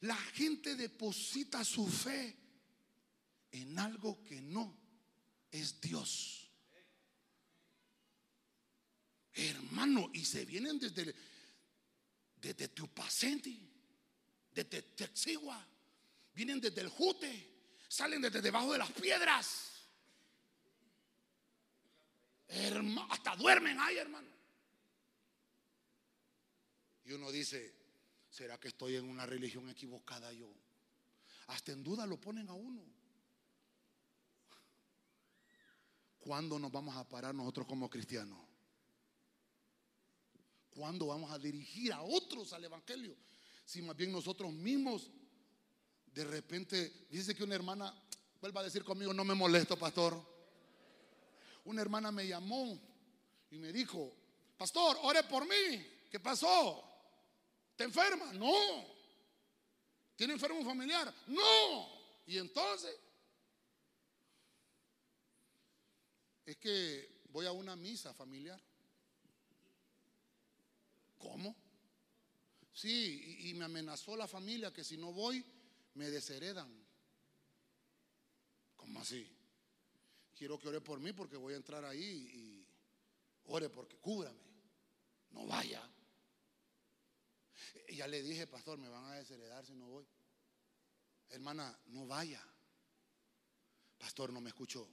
La gente deposita su fe en algo que no es Dios. Hermano, y se vienen desde, desde Tupacenti, desde Texigua, vienen desde el Jute, salen desde debajo de las piedras hasta duermen ahí, hermano. Y uno dice, ¿será que estoy en una religión equivocada yo? Hasta en duda lo ponen a uno. ¿Cuándo nos vamos a parar nosotros como cristianos? ¿Cuándo vamos a dirigir a otros al Evangelio? Si más bien nosotros mismos, de repente, dice que una hermana, vuelva a decir conmigo, no me molesto, pastor una hermana me llamó y me dijo, pastor, ore por mí. ¿Qué pasó? ¿Te enferma? No. ¿Tiene enfermo un familiar? No. Y entonces, es que voy a una misa familiar. ¿Cómo? Sí, y, me amenazó la familia que si no voy, me desheredan. ¿Cómo así? quiero que ore por mí porque voy a entrar ahí y ore porque cúbrame. No vaya. Y ya le dije, pastor, me van a desheredar si no voy. hermana, no vaya. Pastor, no me escuchó.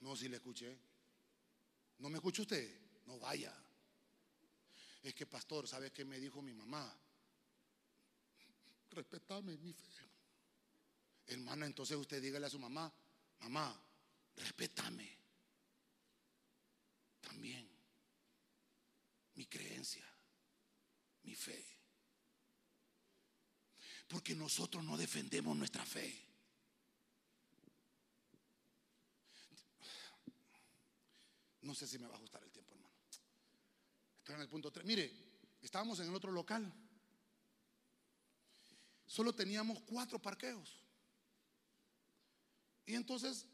No, si le escuché. ¿No me escuchó usted? No vaya. Es que, pastor, ¿sabe qué me dijo mi mamá? Respetame mi fe. Hermana, entonces usted dígale a su mamá, mamá, respétame. También mi creencia, mi fe. Porque nosotros no defendemos nuestra fe. No sé si me va a ajustar el tiempo, hermano. Estoy en el punto 3. Mire, estábamos en el otro local. Solo teníamos cuatro parqueos. Y entonces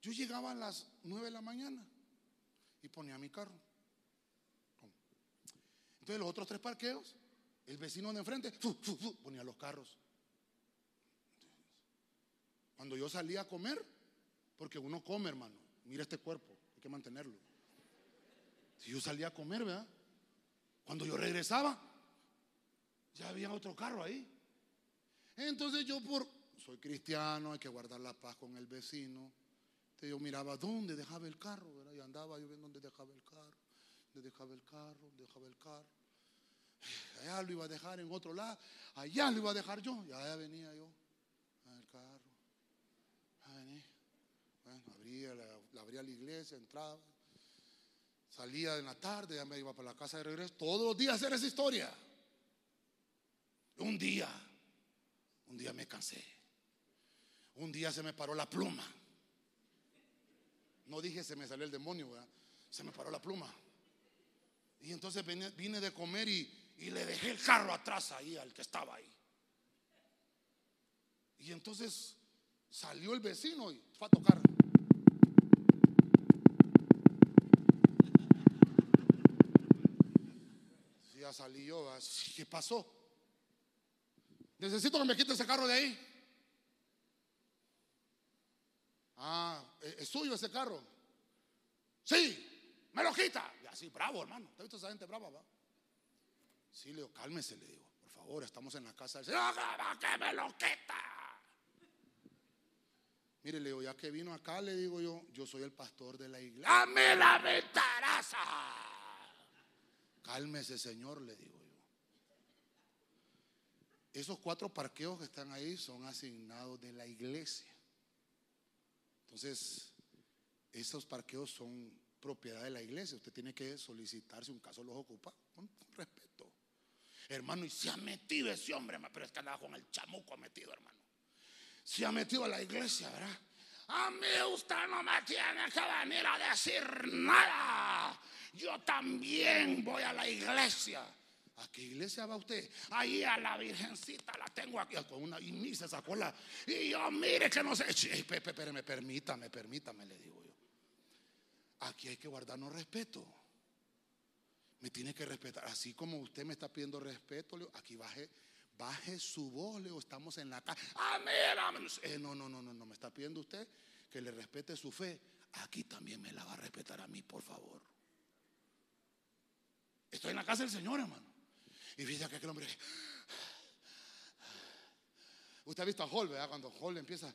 yo llegaba a las 9 de la mañana y ponía mi carro. Entonces los otros tres parqueos, el vecino de enfrente ponía los carros. Cuando yo salía a comer, porque uno come, hermano, mira este cuerpo, hay que mantenerlo. Si yo salía a comer, ¿verdad? Cuando yo regresaba, ya había otro carro ahí. Entonces yo por soy cristiano, hay que guardar la paz con el vecino. Entonces yo miraba dónde dejaba el carro. Y andaba yo viendo dónde dejaba el carro, dónde dejaba el carro, dónde dejaba el carro. Allá lo iba a dejar en otro lado, allá lo iba a dejar yo, y allá venía yo, el carro. Bueno, abría la, abría la iglesia, entraba, salía en la tarde, ya me iba para la casa de regreso. Todos los días era esa historia. Un día, un día me cansé. Un día se me paró la pluma. No dije se me salió el demonio, se me paró la pluma. Y entonces vine, de comer y, le dejé el carro atrás ahí al que estaba ahí. Y entonces salió el vecino y fue a tocar. Ya salí yo, ¿qué pasó? Necesito que me quite ese carro de ahí. Ah, ¿es suyo ese carro? Sí, me lo quita. Y así, bravo, hermano. ¿Te has visto esa gente brava, va? Sí, le digo, cálmese, le digo. Por favor, estamos en la casa del Señor. que me lo quita! Mire, le digo, ya que vino acá, le digo yo, yo soy el pastor de la iglesia. ¡Dame la ventaraza! Cálmese, Señor, le digo. Esos cuatro parqueos que están ahí son asignados de la iglesia. Entonces, esos parqueos son propiedad de la iglesia. Usted tiene que solicitar si un caso los ocupa con, respeto. Hermano, y se ha metido ese hombre, pero es que andaba con el chamuco metido, hermano. Se ha metido a la iglesia, ¿verdad? A mí usted no me tiene que venir a decir nada. Yo también voy a la iglesia. ¿A qué iglesia va usted? Ahí a la virgencita la tengo aquí con una y ni se sacó la. Y yo mire que no sé. Espérame, permítame, permítame, le digo yo. Aquí hay que guardarnos respeto. Me tiene que respetar. Así como usted me está pidiendo respeto, aquí baje, baje su voz, le estamos en la casa. Amén, eh, no, no, no, no, no. Me está pidiendo usted que le respete su fe. Aquí también me la va a respetar a mí, por favor. Estoy en la casa del Señor, hermano. Y fíjate que aquel hombre. Usted ha visto a Hall, ¿verdad? Cuando Hall empieza.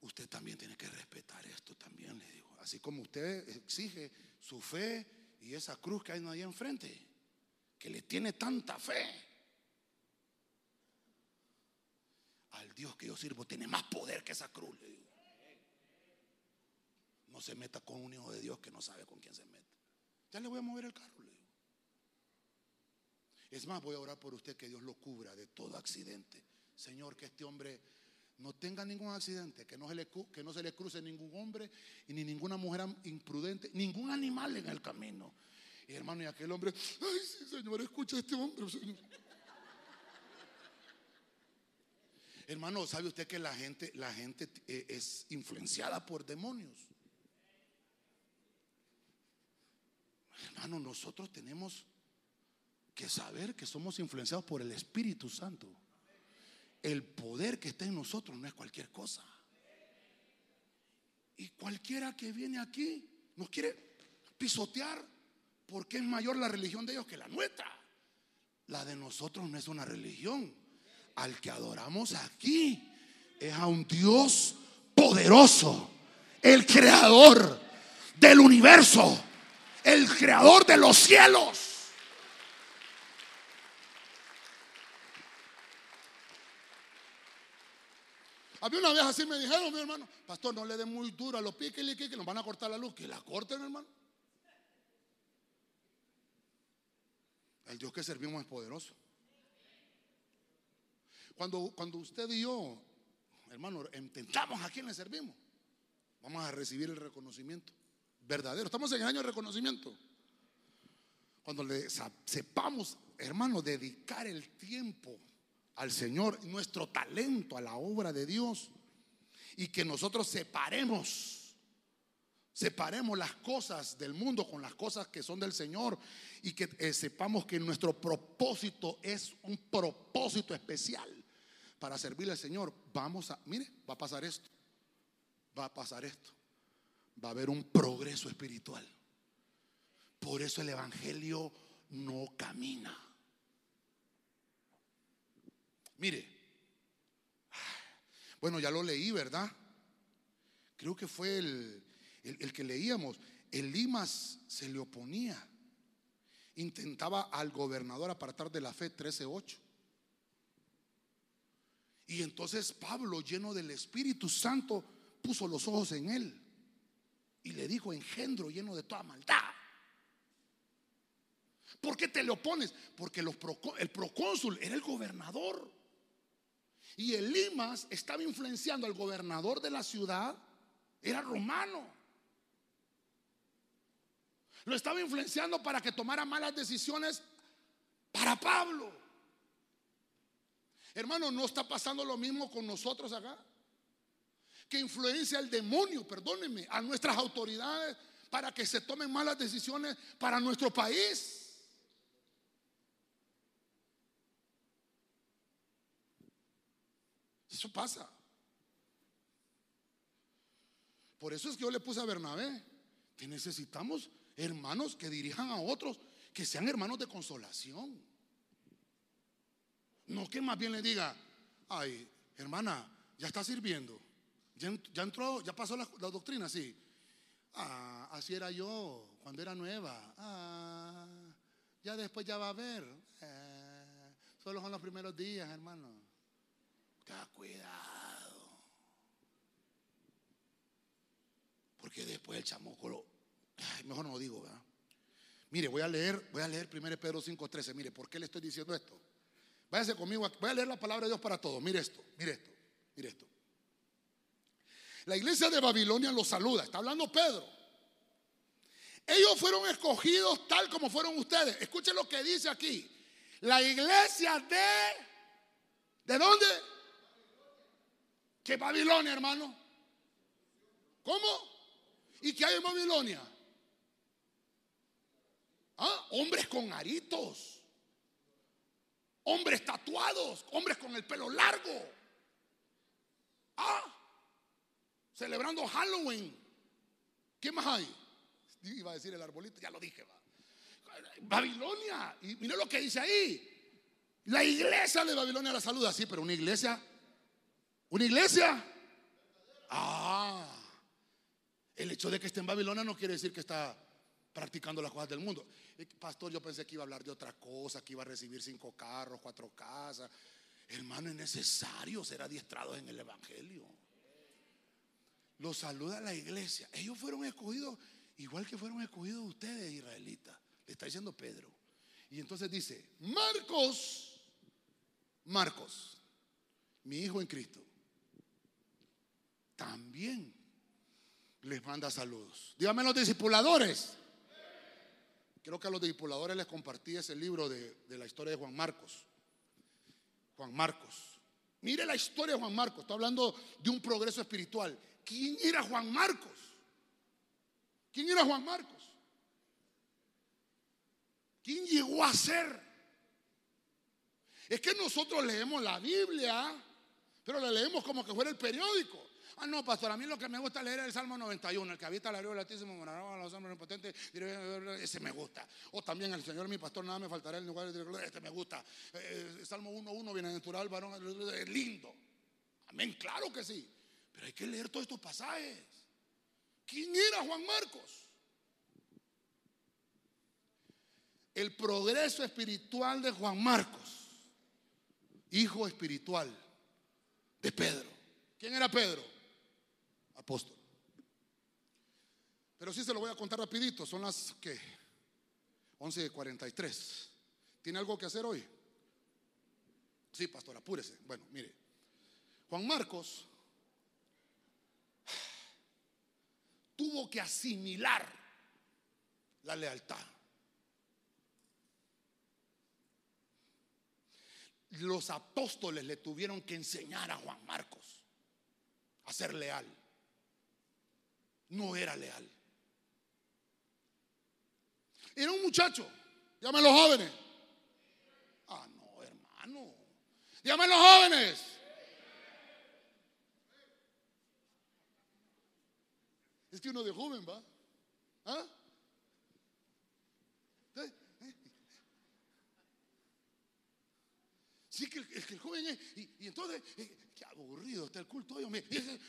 Usted también tiene que respetar esto, también le digo. Así como usted exige su fe y esa cruz que hay ahí enfrente, que le tiene tanta fe. Al Dios que yo sirvo tiene más poder que esa cruz, le digo. No se meta con un hijo de Dios que no sabe con quién se mete. Ya le voy a mover el carro, le digo. Es más, voy a orar por usted que Dios lo cubra de todo accidente. Señor, que este hombre no tenga ningún accidente, que no se le, que no se le cruce ningún hombre y ni ninguna mujer imprudente, ningún animal en el camino. Y hermano, y aquel hombre, ay, sí, Señor, escucha a este hombre, Señor. hermano, ¿sabe usted que la gente, la gente eh, es influenciada por demonios? Hermano, nosotros tenemos que saber que somos influenciados por el Espíritu Santo. El poder que está en nosotros no es cualquier cosa. Y cualquiera que viene aquí nos quiere pisotear porque es mayor la religión de ellos que la nuestra. La de nosotros no es una religión. Al que adoramos aquí es a un Dios poderoso, el creador del universo, el creador de los cielos. Había una vez así me dijeron, mi hermano, pastor, no le dé muy duro a los piques que nos van a cortar la luz. Que la corten, hermano. El Dios que servimos es poderoso. Cuando, cuando usted y yo, hermano, intentamos a quién le servimos, vamos a recibir el reconocimiento verdadero. Estamos en el año de reconocimiento. Cuando le sepamos, hermano, dedicar el tiempo al Señor, nuestro talento a la obra de Dios y que nosotros separemos separemos las cosas del mundo con las cosas que son del Señor y que eh, sepamos que nuestro propósito es un propósito especial para servirle al Señor. Vamos a, mire, va a pasar esto, va a pasar esto, va a haber un progreso espiritual. Por eso el Evangelio no camina. Mire, bueno, ya lo leí, ¿verdad? Creo que fue el, el, que leíamos. El Limas se le oponía. Intentaba al gobernador apartar de la fe 13.8. Y entonces Pablo, lleno del Espíritu Santo, puso los ojos en él y le dijo, engendro lleno de toda maldad. ¿Por qué te le opones? Porque el procónsul era el gobernador. Y el Limas estaba influenciando al gobernador de la ciudad, era romano. Lo estaba influenciando para que tomara malas decisiones para Pablo. Hermano, ¿no está pasando lo mismo con nosotros acá? Que influencia el demonio, perdónenme, a nuestras autoridades para que se tomen malas decisiones para nuestro país. Eso pasa. Por eso es que yo le puse a Bernabé que necesitamos hermanos que dirijan a otros, que sean hermanos de consolación. No que más bien le diga, ay, hermana, ya está sirviendo. Ya, entró, ya pasó la, doctrina, sí. Ah, así era yo cuando era nueva. Ah, ya después ya va a ver. Eh, solo son los primeros días, hermano. Ten cuidado. Porque después el chamoco mejor no lo digo, ¿verdad? Mire, voy a leer, voy a leer 1 Pedro 5:13. Mire, ¿por qué le estoy diciendo esto? Váyase conmigo, voy a leer la palabra de Dios para todos. Mire esto, mire esto, mire esto. La iglesia de Babilonia los saluda, está hablando Pedro. Ellos fueron escogidos tal como fueron ustedes. Escuchen lo que dice aquí. La iglesia de... ¿De dónde? ¿Qué Babilonia, hermano? ¿Cómo? ¿Y qué hay en Babilonia? ¿Ah? Hombres con aritos. Hombres tatuados. Hombres con el pelo largo. ¿Ah? Celebrando Halloween. ¿Qué más hay? Iba a decir el arbolito, ya lo dije. Babilonia. Y mire lo que dice ahí. La iglesia de Babilonia la saluda, sí, pero una iglesia ¿Una iglesia? Ah, el hecho de que esté en Babilonia no quiere decir que está practicando las cosas del mundo. Pastor, yo pensé que iba a hablar de otra cosa, que iba a recibir cinco carros, cuatro casas. Hermano, es necesario ser adiestrados en el Evangelio. Los saluda la iglesia. Ellos fueron escogidos igual que fueron escogidos ustedes, israelitas. Le está diciendo Pedro. Y entonces dice, Marcos, Marcos, mi hijo en Cristo también les manda saludos. Dígame los discipuladores. Creo que a los discipuladores les compartí ese libro de, la historia de Juan Marcos. Juan Marcos. Mire la historia de Juan Marcos. Está hablando de un progreso espiritual. ¿Quién era Juan Marcos? ¿Quién era Juan Marcos? ¿Quién llegó a ser? Es que nosotros leemos la Biblia, pero la leemos como que fuera el periódico. Ah, no, pastor, a mí lo que me gusta leer es el Salmo 91, el que habita la del Altísimo, los hombres potentes, ese me gusta. O también el Señor, mi pastor, nada me faltará el lugar de este me gusta. Eh, el Salmo 1.1, bienaventurado, varón, es lindo. Amén, claro que sí. Pero hay que leer todos estos pasajes. ¿Quién era Juan Marcos? El progreso espiritual de Juan Marcos, hijo espiritual de Pedro. ¿Quién era Pedro? Apóstol. Pero sí se lo voy a contar rapidito. Son las que 11:43. ¿Tiene algo que hacer hoy? Sí, pastor, apúrese. Bueno, mire. Juan Marcos tuvo que asimilar la lealtad. Los apóstoles le tuvieron que enseñar a Juan Marcos a ser leal. No era leal. Era un muchacho. Llame a los jóvenes. Ah, no, hermano. Llame a los jóvenes. Es que uno de joven va. ¿Ah? ¿Eh? ¿Eh? Sí, que el, el, joven es. Y, entonces, eh, qué aburrido está el culto hoy. ¿Quiénes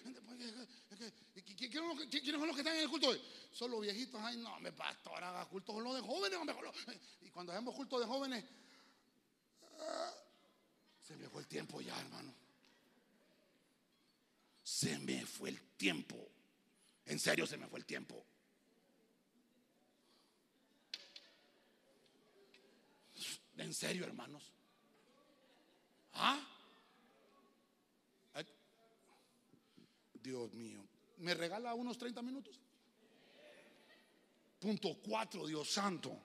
son los que están en el culto hoy? Son los viejitos. Ay, no, me pastor, haga culto con los de jóvenes. Y cuando hacemos culto de jóvenes, ah, se me fue el tiempo ya, hermano. Se me fue el tiempo. En serio se me fue el tiempo. En serio, hermanos. ¿Ah? Dios mío. ¿Me regala unos 30 minutos? Punto 4, Dios santo.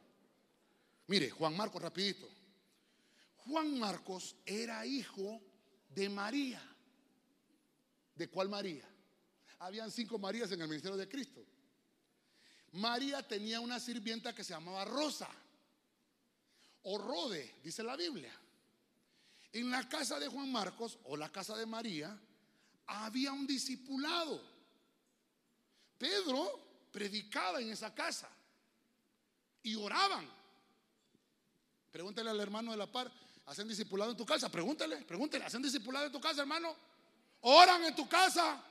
Mire, Juan Marcos, rapidito. Juan Marcos era hijo de María. ¿De cuál María? Habían cinco Marías en el ministerio de Cristo. María tenía una sirvienta que se llamaba Rosa o Rode, dice la Biblia. En la casa de Juan Marcos o la casa de María había un discipulado. Pedro predicaba en esa casa y oraban. Pregúntale al hermano de la par, ¿hacen discipulado en tu casa? Pregúntale, pregúntale, ¿hacen discipulado en tu casa, hermano? ¿Oran en tu casa?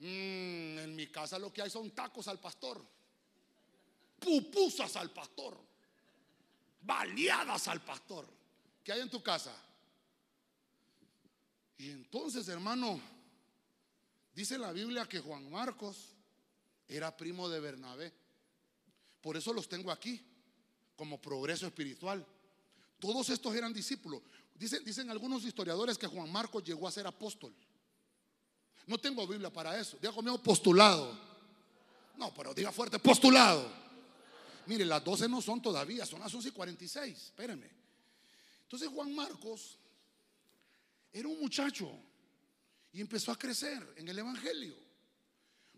Mm, en mi casa lo que hay son tacos al pastor, pupusas al pastor, baleadas al pastor. ¿Qué hay en tu casa? Y entonces, hermano, dice la Biblia que Juan Marcos era primo de Bernabé. Por eso los tengo aquí, como progreso espiritual. Todos estos eran discípulos. Dicen, dicen algunos historiadores que Juan Marcos llegó a ser apóstol. No tengo Biblia para eso. Diga conmigo postulado. No, pero diga fuerte, postulado. Mire, las 12 no son todavía, son las 11 y 46. Espérenme. Entonces Juan Marcos era un muchacho y empezó a crecer en el Evangelio.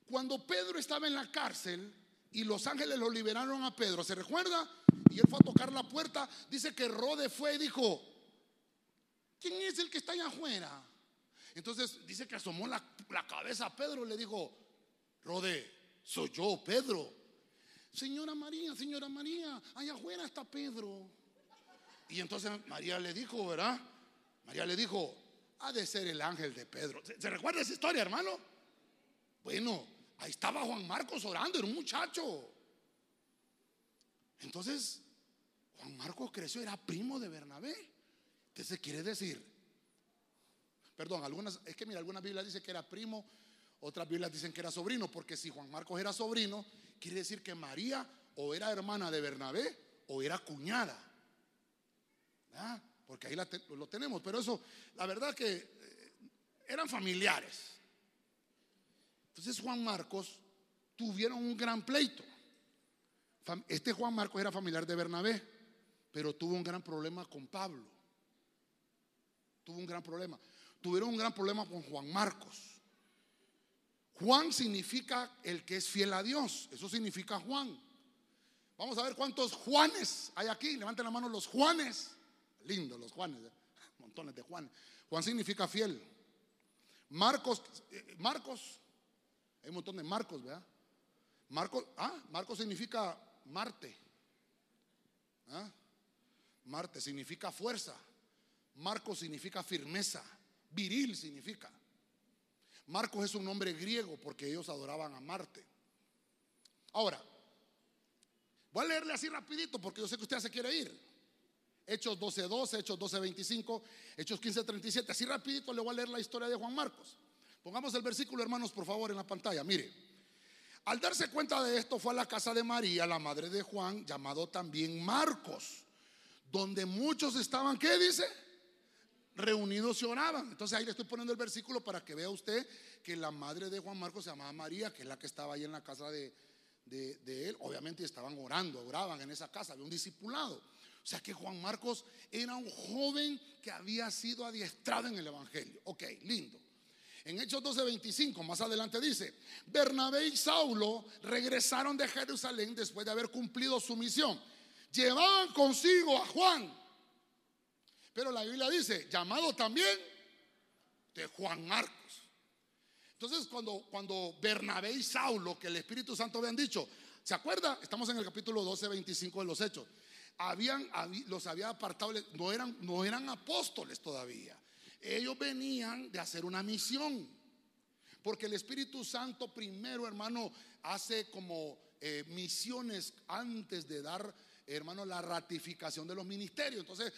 Cuando Pedro estaba en la cárcel y los ángeles lo liberaron a Pedro, ¿se recuerda? Y él fue a tocar la puerta. Dice que Rode fue y dijo, ¿quién es el que está allá afuera? Entonces dice que asomó la, cabeza a Pedro y le dijo, Rode, soy yo, Pedro. Señora María, señora María, allá afuera está Pedro. Y entonces María le dijo, ¿verdad? María le dijo, ha de ser el ángel de Pedro. ¿Se, ¿Se, recuerda esa historia, hermano? Bueno, ahí estaba Juan Marcos orando, era un muchacho. Entonces, Juan Marcos creció, era primo de Bernabé. ¿Qué se quiere decir? Perdón, algunas, es que mira, algunas Biblias dicen que era primo, otras Biblias dicen que era sobrino, porque si Juan Marcos era sobrino, quiere decir que María o era hermana de Bernabé o era cuñada. Porque ahí lo tenemos, pero eso, la verdad que eh, eran familiares. Entonces Juan Marcos tuvieron un gran pleito. Este Juan Marcos era familiar de Bernabé, pero tuvo un gran problema con Pablo. Tuvo un gran problema tuvieron un gran problema con Juan Marcos. Juan significa el que es fiel a Dios. Eso significa Juan. Vamos a ver cuántos Juanes hay aquí. Levanten la mano los Juanes. Lindo los Juanes. ¿eh? Montones de Juanes. Juan significa fiel. Marcos, eh, Marcos, hay un montón de Marcos, ¿verdad? Marcos, ah, Marcos significa Marte. ¿Ah? Marte significa fuerza. Marcos significa firmeza. Viril significa. Marcos es un nombre griego porque ellos adoraban a Marte. Ahora, voy a leerle así rapidito porque yo sé que usted se quiere ir. Hechos 12.12, Hechos 12.25, Hechos 15.37. Así rapidito le voy a leer la historia de Juan Marcos. Pongamos el versículo, hermanos, por favor, en la pantalla. Mire, al darse cuenta de esto fue a la casa de María, la madre de Juan, llamado también Marcos, donde muchos estaban, ¿qué dice? Reunidos y oraban. Entonces ahí le estoy poniendo el versículo para que vea usted que la madre de Juan Marcos se llamaba María, que es la que estaba ahí en la casa de, de él. Obviamente estaban orando, oraban en esa casa, había un discipulado. O sea que Juan Marcos era un joven que había sido adiestrado en el Evangelio. Ok, lindo. En Hechos 12:25, más adelante dice, Bernabé y Saulo regresaron de Jerusalén después de haber cumplido su misión. Llevaban consigo a Juan. Pero la Biblia dice, llamado también de Juan Marcos. Entonces cuando, cuando Bernabé y Saulo, que el Espíritu Santo habían dicho, ¿se acuerda? Estamos en el capítulo 12, 25 de los Hechos. Habían, los había apartado, no eran, no eran apóstoles todavía. Ellos venían de hacer una misión. Porque el Espíritu Santo primero, hermano, hace como eh, misiones antes de dar, hermano, la ratificación de los ministerios. Entonces,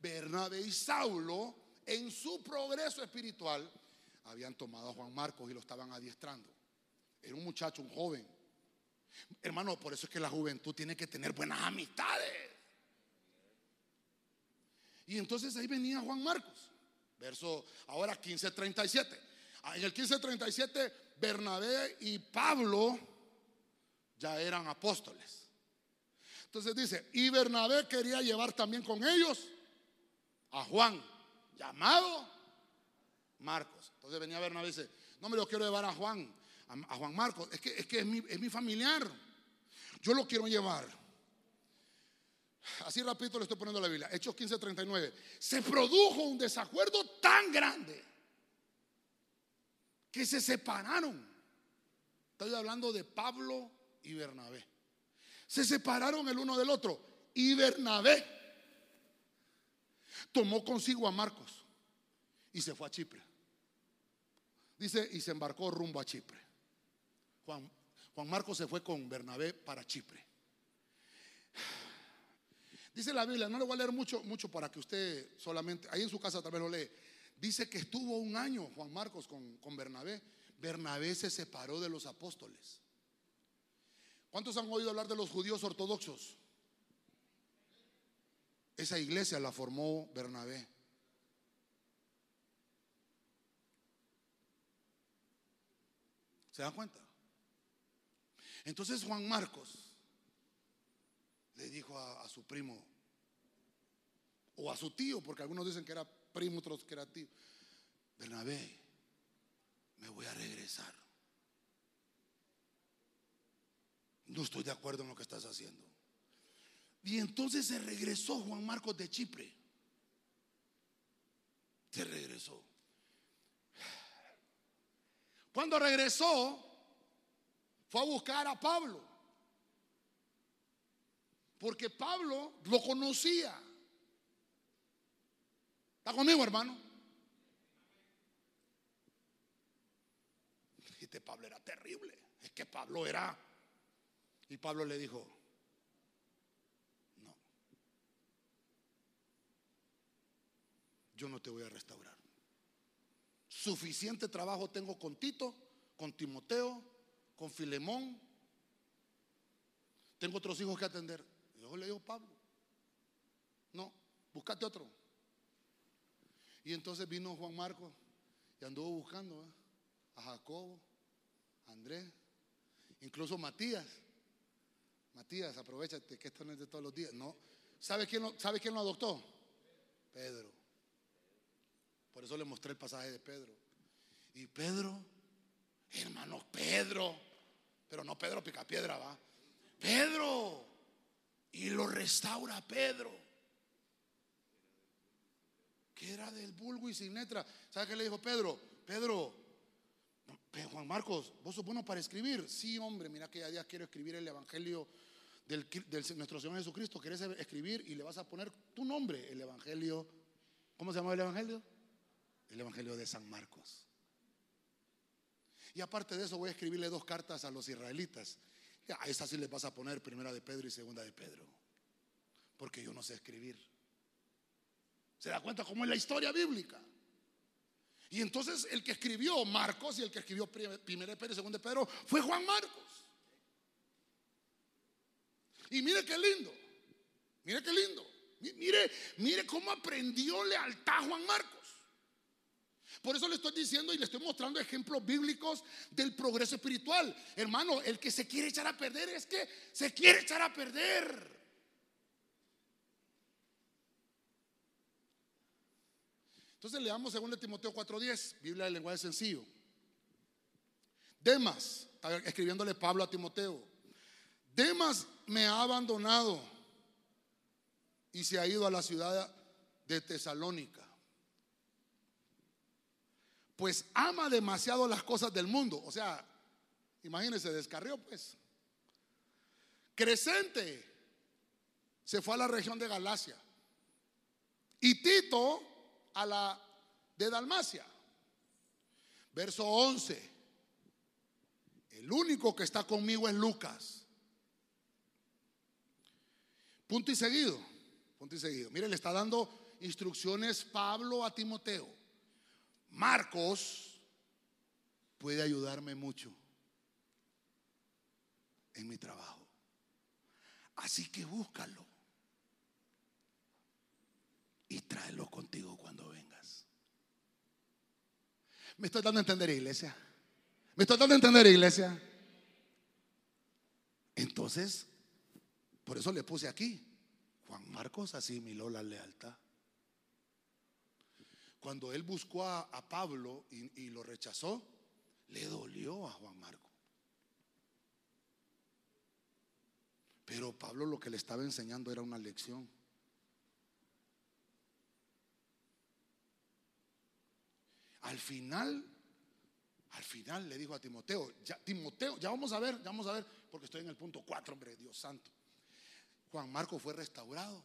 Bernabé y Saulo, en su progreso espiritual, habían tomado a Juan Marcos y lo estaban adiestrando. Era un muchacho, un joven. Hermano, por eso es que la juventud tiene que tener buenas amistades. Y entonces ahí venía Juan Marcos. Verso ahora 15:37. Ah, en el 15:37 Bernabé y Pablo ya eran apóstoles. Entonces dice, y Bernabé quería llevar también con ellos a Juan, llamado Marcos. Entonces venía Bernabé y dice, no me lo quiero llevar a Juan, a, Juan Marcos, es que, es, que es, mi, es mi familiar. Yo lo quiero llevar. Así rapidito le estoy poniendo la Biblia. Hechos 15:39. Se produjo un desacuerdo tan grande que se separaron. Estoy hablando de Pablo y Bernabé. Se separaron el uno del otro. Y Bernabé tomó consigo a Marcos y se fue a Chipre. Dice, y se embarcó rumbo a Chipre. Juan, Juan Marcos se fue con Bernabé para Chipre. Dice la Biblia, no le voy a leer mucho, mucho para que usted solamente, ahí en su casa tal vez lo lee. Dice que estuvo un año Juan Marcos con, con Bernabé. Bernabé se separó de los apóstoles. ¿Cuántos han oído hablar de los judíos ortodoxos? Esa iglesia la formó Bernabé. ¿Se dan cuenta? Entonces Juan Marcos le dijo a, su primo, o a su tío, porque algunos dicen que era primo, otros que era tío, Bernabé, me voy a regresar. No estoy de acuerdo en lo que estás haciendo. Y entonces se regresó Juan Marcos de Chipre. Se regresó. Cuando regresó, fue a buscar a Pablo. Porque Pablo lo conocía. ¿Está conmigo, hermano? Este Pablo era terrible. Es que Pablo era. Y Pablo le dijo, no, yo no te voy a restaurar. Suficiente trabajo tengo con Tito, con Timoteo, con Filemón. Tengo otros hijos que atender le dijo Pablo, no, búscate otro. Y entonces vino Juan Marcos y anduvo buscando a Jacobo, a Andrés, incluso Matías. Matías, aprovechate que esto no es de todos los días. No, ¿sabe quién ¿sabe quién lo adoptó? Pedro. Por eso le mostré el pasaje de Pedro. Y Pedro, hermano Pedro, pero no Pedro Picapiedra, va. Pedro, y lo restaura Pedro, que era del vulgo y sin letra. ¿Sabe qué le dijo Pedro? Pedro, Juan Marcos, ¿vos sos bueno para escribir? Sí, hombre, mira que ya día quiero escribir el Evangelio del, nuestro Señor Jesucristo. ¿Quieres escribir? Y le vas a poner tu nombre, el Evangelio. ¿Cómo se llama el Evangelio? El Evangelio de San Marcos. Y aparte de eso voy a escribirle dos cartas a los israelitas. A esas sí les vas a poner primera de Pedro y segunda de Pedro. Porque yo no sé escribir. ¿Se da cuenta cómo es la historia bíblica? Y entonces el que escribió Marcos y el que escribió primera de Pedro y segunda de Pedro fue Juan Marcos. Y mire qué lindo. Mire qué lindo. Mire, mire cómo aprendió lealtad Juan Marcos. Por eso le estoy diciendo y le estoy mostrando ejemplos bíblicos del progreso espiritual. Hermano, el que se quiere echar a perder es que se quiere echar a perder. Entonces leamos 2 Timoteo 4:10, Biblia del lenguaje sencillo. Demas, escribiéndole Pablo a Timoteo. Demas me ha abandonado y se ha ido a la ciudad de Tesalónica pues ama demasiado las cosas del mundo. O sea, imagínense, descarrió pues. Crescente se fue a la región de Galacia. Y Tito a la de Dalmacia. Verso 11. El único que está conmigo es Lucas. Punto y seguido. Punto y seguido. Mire, le está dando instrucciones Pablo a Timoteo. Marcos puede ayudarme mucho en mi trabajo. Así que búscalo y tráelo contigo cuando vengas. ¿Me estoy dando a entender, iglesia? ¿Me estoy dando a entender, iglesia? Entonces, por eso le puse aquí. Juan Marcos asimiló la lealtad. Cuando él buscó a, Pablo y, lo rechazó, le dolió a Juan Marco. Pero Pablo lo que le estaba enseñando era una lección. Al final, al final le dijo a Timoteo, ya, Timoteo, ya vamos a ver, ya vamos a ver, porque estoy en el punto 4, hombre, Dios santo. Juan Marco fue restaurado.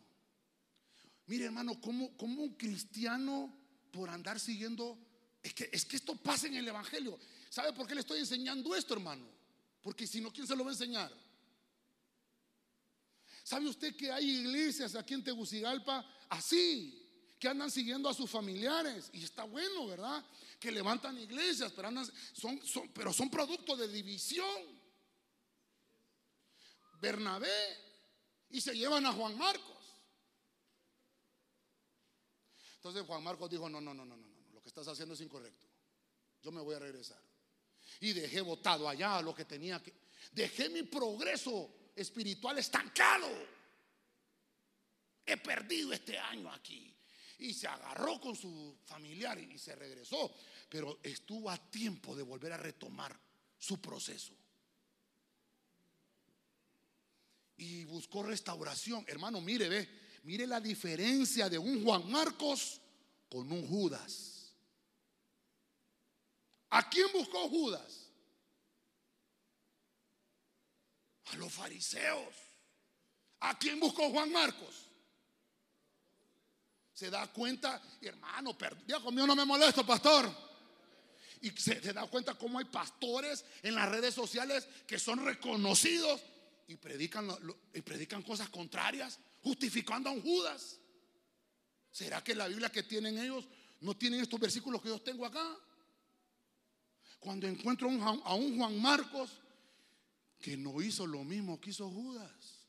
Mire, hermano, como, como un cristiano por andar siguiendo. Es que, es que esto pasa en el Evangelio. ¿Sabe por qué le estoy enseñando esto, hermano? Porque si no, ¿quién se lo va a enseñar? ¿Sabe usted que hay iglesias aquí en Tegucigalpa así? que andan siguiendo a sus familiares y está bueno, ¿verdad? Que levantan iglesias, pero son, son, pero son producto de división. Bernabé y se llevan a Juan Marcos. Entonces Juan Marcos dijo, no, no, no, no, no, no, lo que estás haciendo es incorrecto. Yo me voy a regresar. Y dejé votado allá lo que tenía que... Dejé mi progreso espiritual estancado. He perdido este año aquí. Y se agarró con su familiar y se regresó. Pero estuvo a tiempo de volver a retomar su proceso. Y buscó restauración. Hermano, mire, ve Mire la diferencia de un Juan Marcos con un Judas. ¿A quién buscó Judas? A los fariseos. ¿A quién buscó Juan Marcos? Se da cuenta, hermano, ya conmigo no me molesto, pastor. Y se, se, da cuenta cómo hay pastores en las redes sociales que son reconocidos y predican, y predican cosas contrarias justificando a un Judas. ¿Será que la Biblia que tienen ellos no tienen estos versículos que yo tengo acá? Cuando encuentro a un Juan Marcos que no hizo lo mismo que hizo Judas.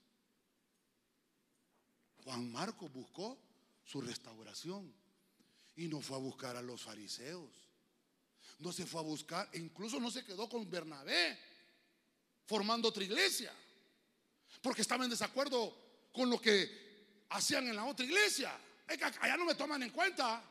Juan Marcos buscó su restauración y no fue a buscar a los fariseos. No se fue a buscar, e incluso no se quedó con Bernabé formando otra iglesia, porque estaba en desacuerdo con lo que hacían en la otra iglesia. Allá no me toman en cuenta.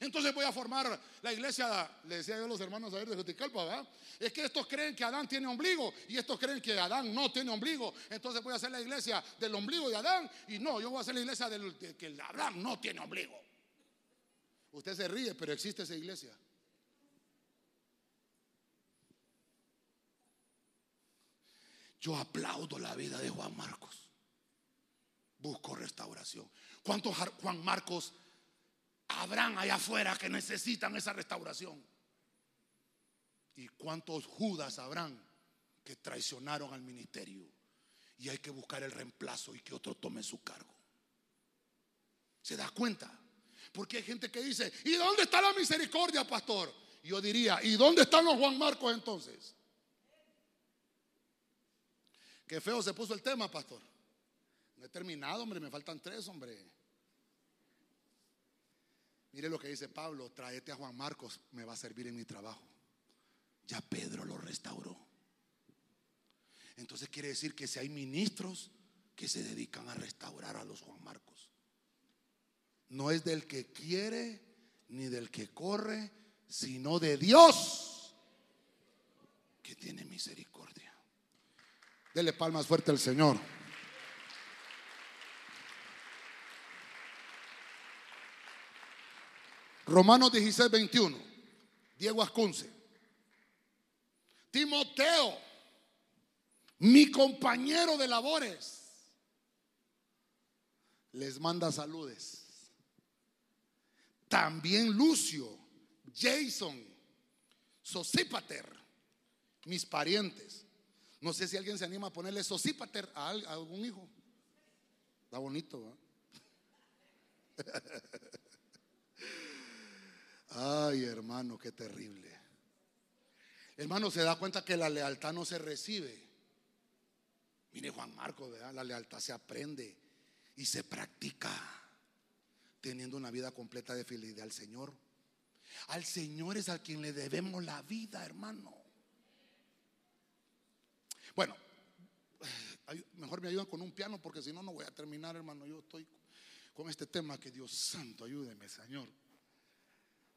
Entonces voy a formar la iglesia, le decía yo a los hermanos a ver de Juticalpa, ¿verdad? Es que estos creen que Adán tiene ombligo y estos creen que Adán no tiene ombligo. Entonces voy a hacer la iglesia del ombligo de Adán y no, yo voy a hacer la iglesia del de que Adán no tiene ombligo. Usted se ríe, pero existe esa iglesia. Yo aplaudo la vida de Juan Marcos. Busco restauración. ¿Cuántos Juan Marcos habrán allá afuera que necesitan esa restauración? ¿Y cuántos Judas habrán que traicionaron al ministerio? Y hay que buscar el reemplazo y que otro tome su cargo. ¿Se da cuenta? Porque hay gente que dice, ¿y dónde está la misericordia, pastor? Yo diría, ¿y dónde están los Juan Marcos entonces? Qué feo se puso el tema, pastor. No he terminado, hombre, me faltan tres, hombre. Mire lo que dice Pablo, tráete a Juan Marcos, me va a servir en mi trabajo. Ya Pedro lo restauró. Entonces quiere decir que si hay ministros que se dedican a restaurar a los Juan Marcos, no es del que quiere ni del que corre, sino de Dios que tiene misericordia. Dele palmas fuerte al Señor. Romanos 16, 21. Diego Ascunce. Timoteo, mi compañero de labores, les manda saludes. También Lucio, Jason, Sosípater, mis parientes. No sé si alguien se anima a ponerle Sosípater a, algún hijo. Está bonito, Ay, hermano, qué terrible. Hermano, se da cuenta que la lealtad no se recibe. Mire Juan Marcos, ¿verdad? La lealtad se aprende y se practica teniendo una vida completa de fidelidad al Señor. Al Señor es al quien le debemos la vida, hermano. Bueno, mejor me ayudan con un piano porque si no, no voy a terminar, hermano. Yo estoy con este tema que Dios santo, ayúdeme, Señor.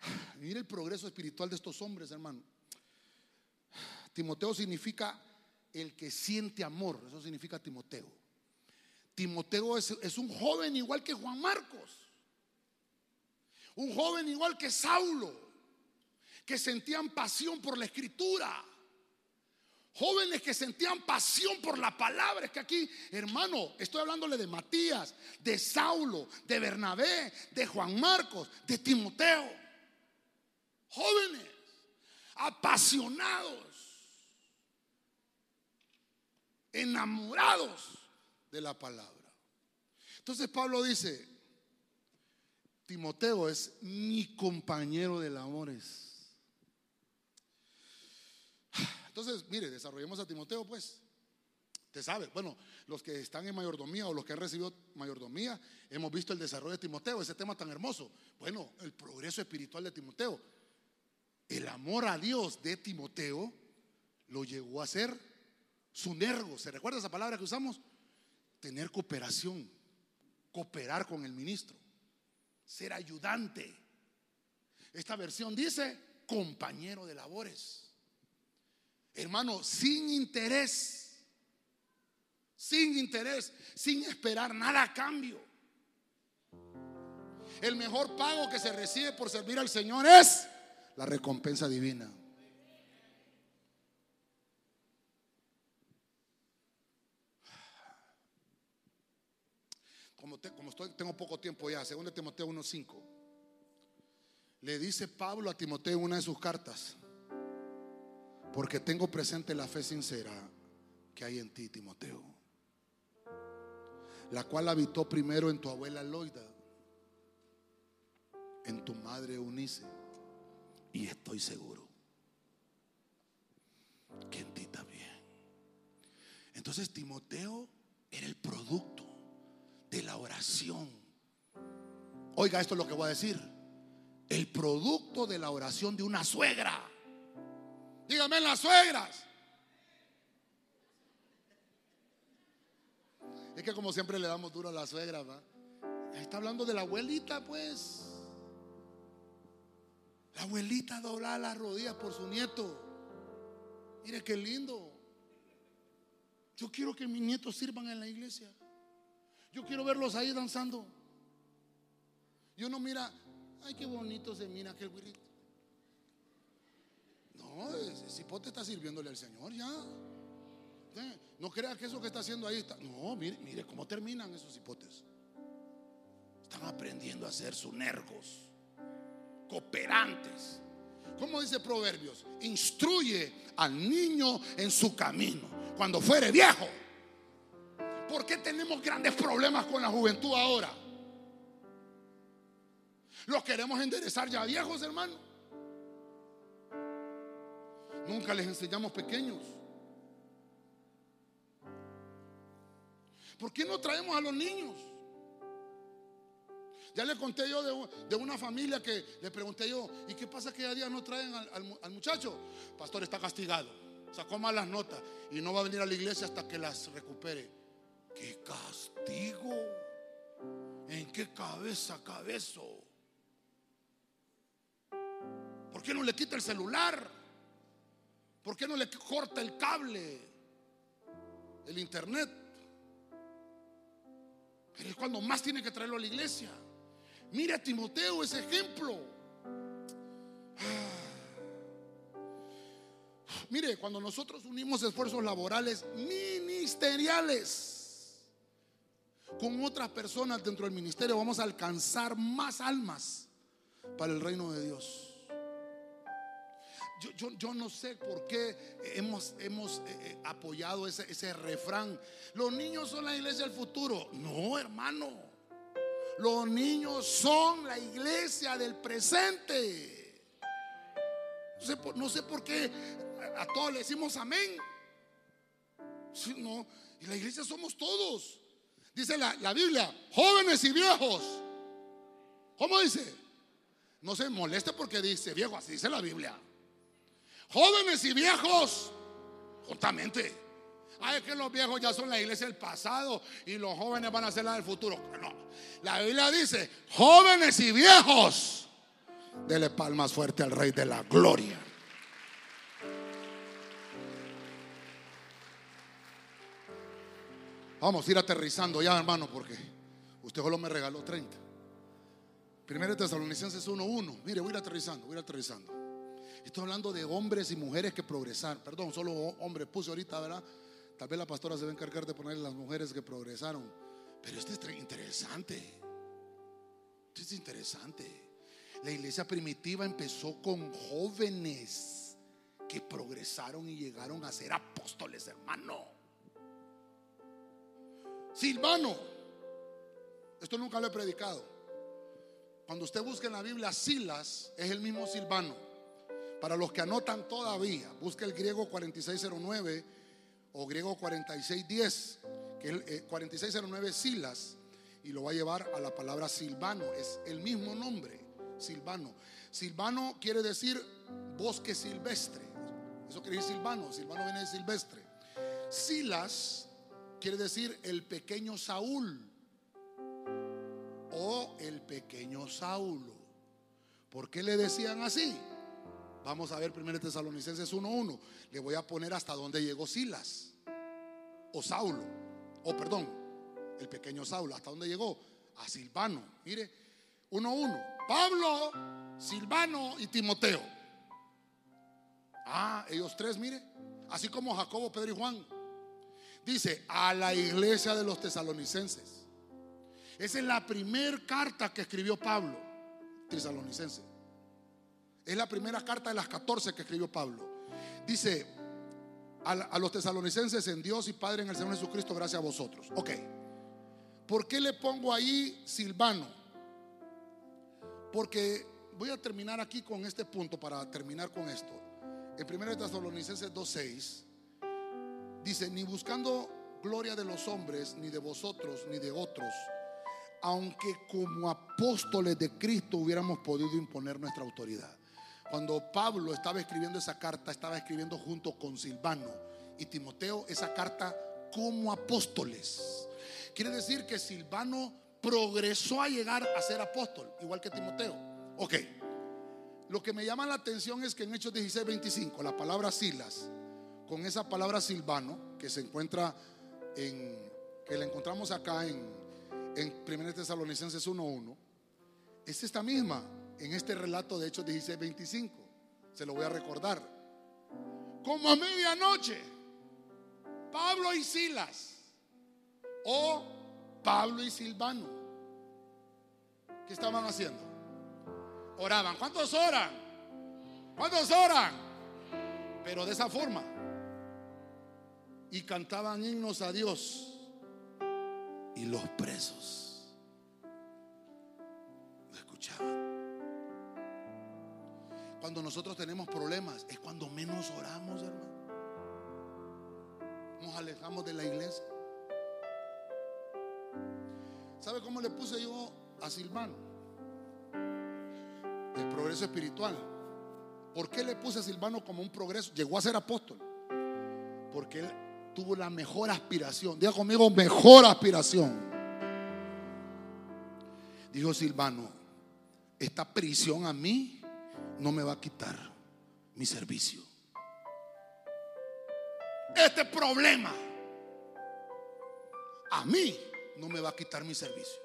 Mire el progreso espiritual de estos hombres, hermano. Timoteo significa el que siente amor, eso significa Timoteo. Timoteo es, es, un joven igual que Juan Marcos, un joven igual que Saulo, que sentían pasión por la escritura, jóvenes que sentían pasión por la palabra. Es que aquí, hermano, estoy hablándole de Matías, de Saulo, de Bernabé, de Juan Marcos, de Timoteo jóvenes, apasionados, enamorados de la palabra. Entonces Pablo dice, Timoteo es mi compañero de labores. Entonces, mire, desarrollemos a Timoteo, pues. Usted sabe, bueno, los que están en mayordomía o los que han recibido mayordomía, hemos visto el desarrollo de Timoteo, ese tema tan hermoso. Bueno, el progreso espiritual de Timoteo el amor a Dios de Timoteo lo llegó a ser su nervo. ¿Se recuerda esa palabra que usamos? Tener cooperación, cooperar con el ministro, ser ayudante. Esta versión dice compañero de labores. Hermano, sin interés, sin interés, sin esperar nada a cambio. El mejor pago que se recibe por servir al Señor es la recompensa divina. Como, como estoy, tengo poco tiempo ya, segundo Timoteo 1.5. Le dice Pablo a Timoteo en una de sus cartas, porque tengo presente la fe sincera que hay en ti, Timoteo, la cual habitó primero en tu abuela Loida, en tu madre Eunice y estoy seguro que en ti también. Entonces Timoteo era el producto de la oración. Oiga, esto es lo que voy a decir. El producto de la oración de una suegra. Dígame las suegras. Es que como siempre le damos duro a la suegra. Está hablando de la abuelita, pues. La abuelita dobla las rodillas por su nieto. Mire qué lindo. Yo quiero que mis nietos sirvan en la iglesia. Yo quiero verlos ahí danzando. Yo no mira, Ay, qué bonito se mira aquel güirito. No, ese cipote está sirviéndole al Señor ya. No crea que eso que está haciendo ahí está. No, mire, mire cómo terminan esos hipotes. Están aprendiendo a ser sunergos, cooperantes. ¿Cómo dice Proverbios? Instruye al niño en su camino. Cuando fuere viejo. ¿Por qué tenemos grandes problemas con la juventud ahora? Los queremos enderezar ya viejos, hermano. Nunca les enseñamos pequeños. ¿Por qué no traemos a los niños? Ya le conté yo de, una familia que le pregunté yo, ¿y qué pasa que a día no traen al, muchacho? Pastor está castigado, sacó malas notas y no va a venir a la iglesia hasta que las recupere. ¡Qué castigo! ¿En qué cabeza cabezo? ¿Por qué no le quita el celular? ¿Por qué no le corta el cable? El internet. Pero es cuando más tiene que traerlo a la iglesia. Mira a Timoteo ese ejemplo. Ah. Mire, cuando nosotros unimos esfuerzos laborales ministeriales con otras personas dentro del ministerio, vamos a alcanzar más almas para el reino de Dios. Yo, no sé por qué hemos, hemos eh, eh, apoyado ese, ese refrán. Los niños son la iglesia del futuro. No, hermano. Los niños son la iglesia del presente. No sé, por qué a todos le decimos amén. no, y la iglesia somos todos. Dice la, la Biblia, jóvenes y viejos. ¿Cómo dice? No se moleste porque dice viejo, así dice la Biblia jóvenes y viejos, justamente. Ay, que los viejos ya son la iglesia del pasado y los jóvenes van a ser la del futuro. No, la Biblia dice, jóvenes y viejos, dele palmas fuerte al Rey de la Gloria. Vamos a ir aterrizando ya, hermano, porque usted solo me regaló 30. Primero Tesalonicenses 1.1. Mire, voy a ir aterrizando, voy a ir aterrizando. Estoy hablando de hombres y mujeres que progresaron. Perdón, solo hombres puse ahorita, ¿verdad? Tal vez la pastora se va a encargar de poner las mujeres que progresaron. Pero esto es interesante. Esto es interesante. La iglesia primitiva empezó con jóvenes que progresaron y llegaron a ser apóstoles, hermano. Silvano. Esto nunca lo he predicado. Cuando usted busca en la Biblia Silas, es el mismo Silvano. Para los que anotan todavía, busque el griego 4609 o griego 4610, que el 4609 Silas, y lo va a llevar a la palabra silvano. Es el mismo nombre, silvano. Silvano quiere decir bosque silvestre. Eso quiere decir silvano. Silvano viene de silvestre. Silas quiere decir el pequeño Saúl o el pequeño Saulo. ¿Por qué le decían así? Vamos a ver 1 Tesalonicenses 1.1. Le voy a poner hasta dónde llegó Silas. O Saulo. O perdón, el pequeño Saulo. ¿Hasta dónde llegó? A Silvano. Mire, 1.1. Pablo, Silvano y Timoteo. Ah, ellos tres, mire. Así como Jacobo, Pedro y Juan. Dice, a la iglesia de los tesalonicenses. Esa es la primera carta que escribió Pablo, tesalonicense. Es la primera carta de las 14 que escribió Pablo. Dice a, los tesalonicenses en Dios y Padre en el Señor Jesucristo, gracias a vosotros. Ok. ¿Por qué le pongo ahí Silvano? Porque voy a terminar aquí con este punto para terminar con esto. En 1 Tesalonicenses 2.6 dice, ni buscando gloria de los hombres, ni de vosotros, ni de otros, aunque como apóstoles de Cristo hubiéramos podido imponer nuestra autoridad. Cuando Pablo estaba escribiendo esa carta, estaba escribiendo junto con Silvano y Timoteo esa carta como apóstoles. Quiere decir que Silvano progresó a llegar a ser apóstol, igual que Timoteo. Ok. Lo que me llama la atención es que en Hechos 16, 25, la palabra Silas, con esa palabra Silvano, que se encuentra en, que la encontramos acá en, en 1 Tesalonicenses 1.1, es esta misma en este relato de Hechos 16, 25. Se lo voy a recordar. Como a medianoche, Pablo y Silas, o Pablo y Silvano, ¿qué estaban haciendo? Oraban. ¿Cuántos oran? ¿Cuántos oran? Pero de esa forma. Y cantaban himnos a Dios. Y los presos lo escuchaban. Cuando nosotros tenemos problemas es cuando menos oramos, hermano. Nos alejamos de la iglesia. ¿Sabe cómo le puse yo a Silvano? El progreso espiritual. ¿Por qué le puse a Silvano como un progreso? Llegó a ser apóstol. Porque él tuvo la mejor aspiración. Diga conmigo, mejor aspiración. Dijo Silvano, esta prisión a mí no me va a quitar mi servicio. Este problema a mí no me va a quitar mi servicio.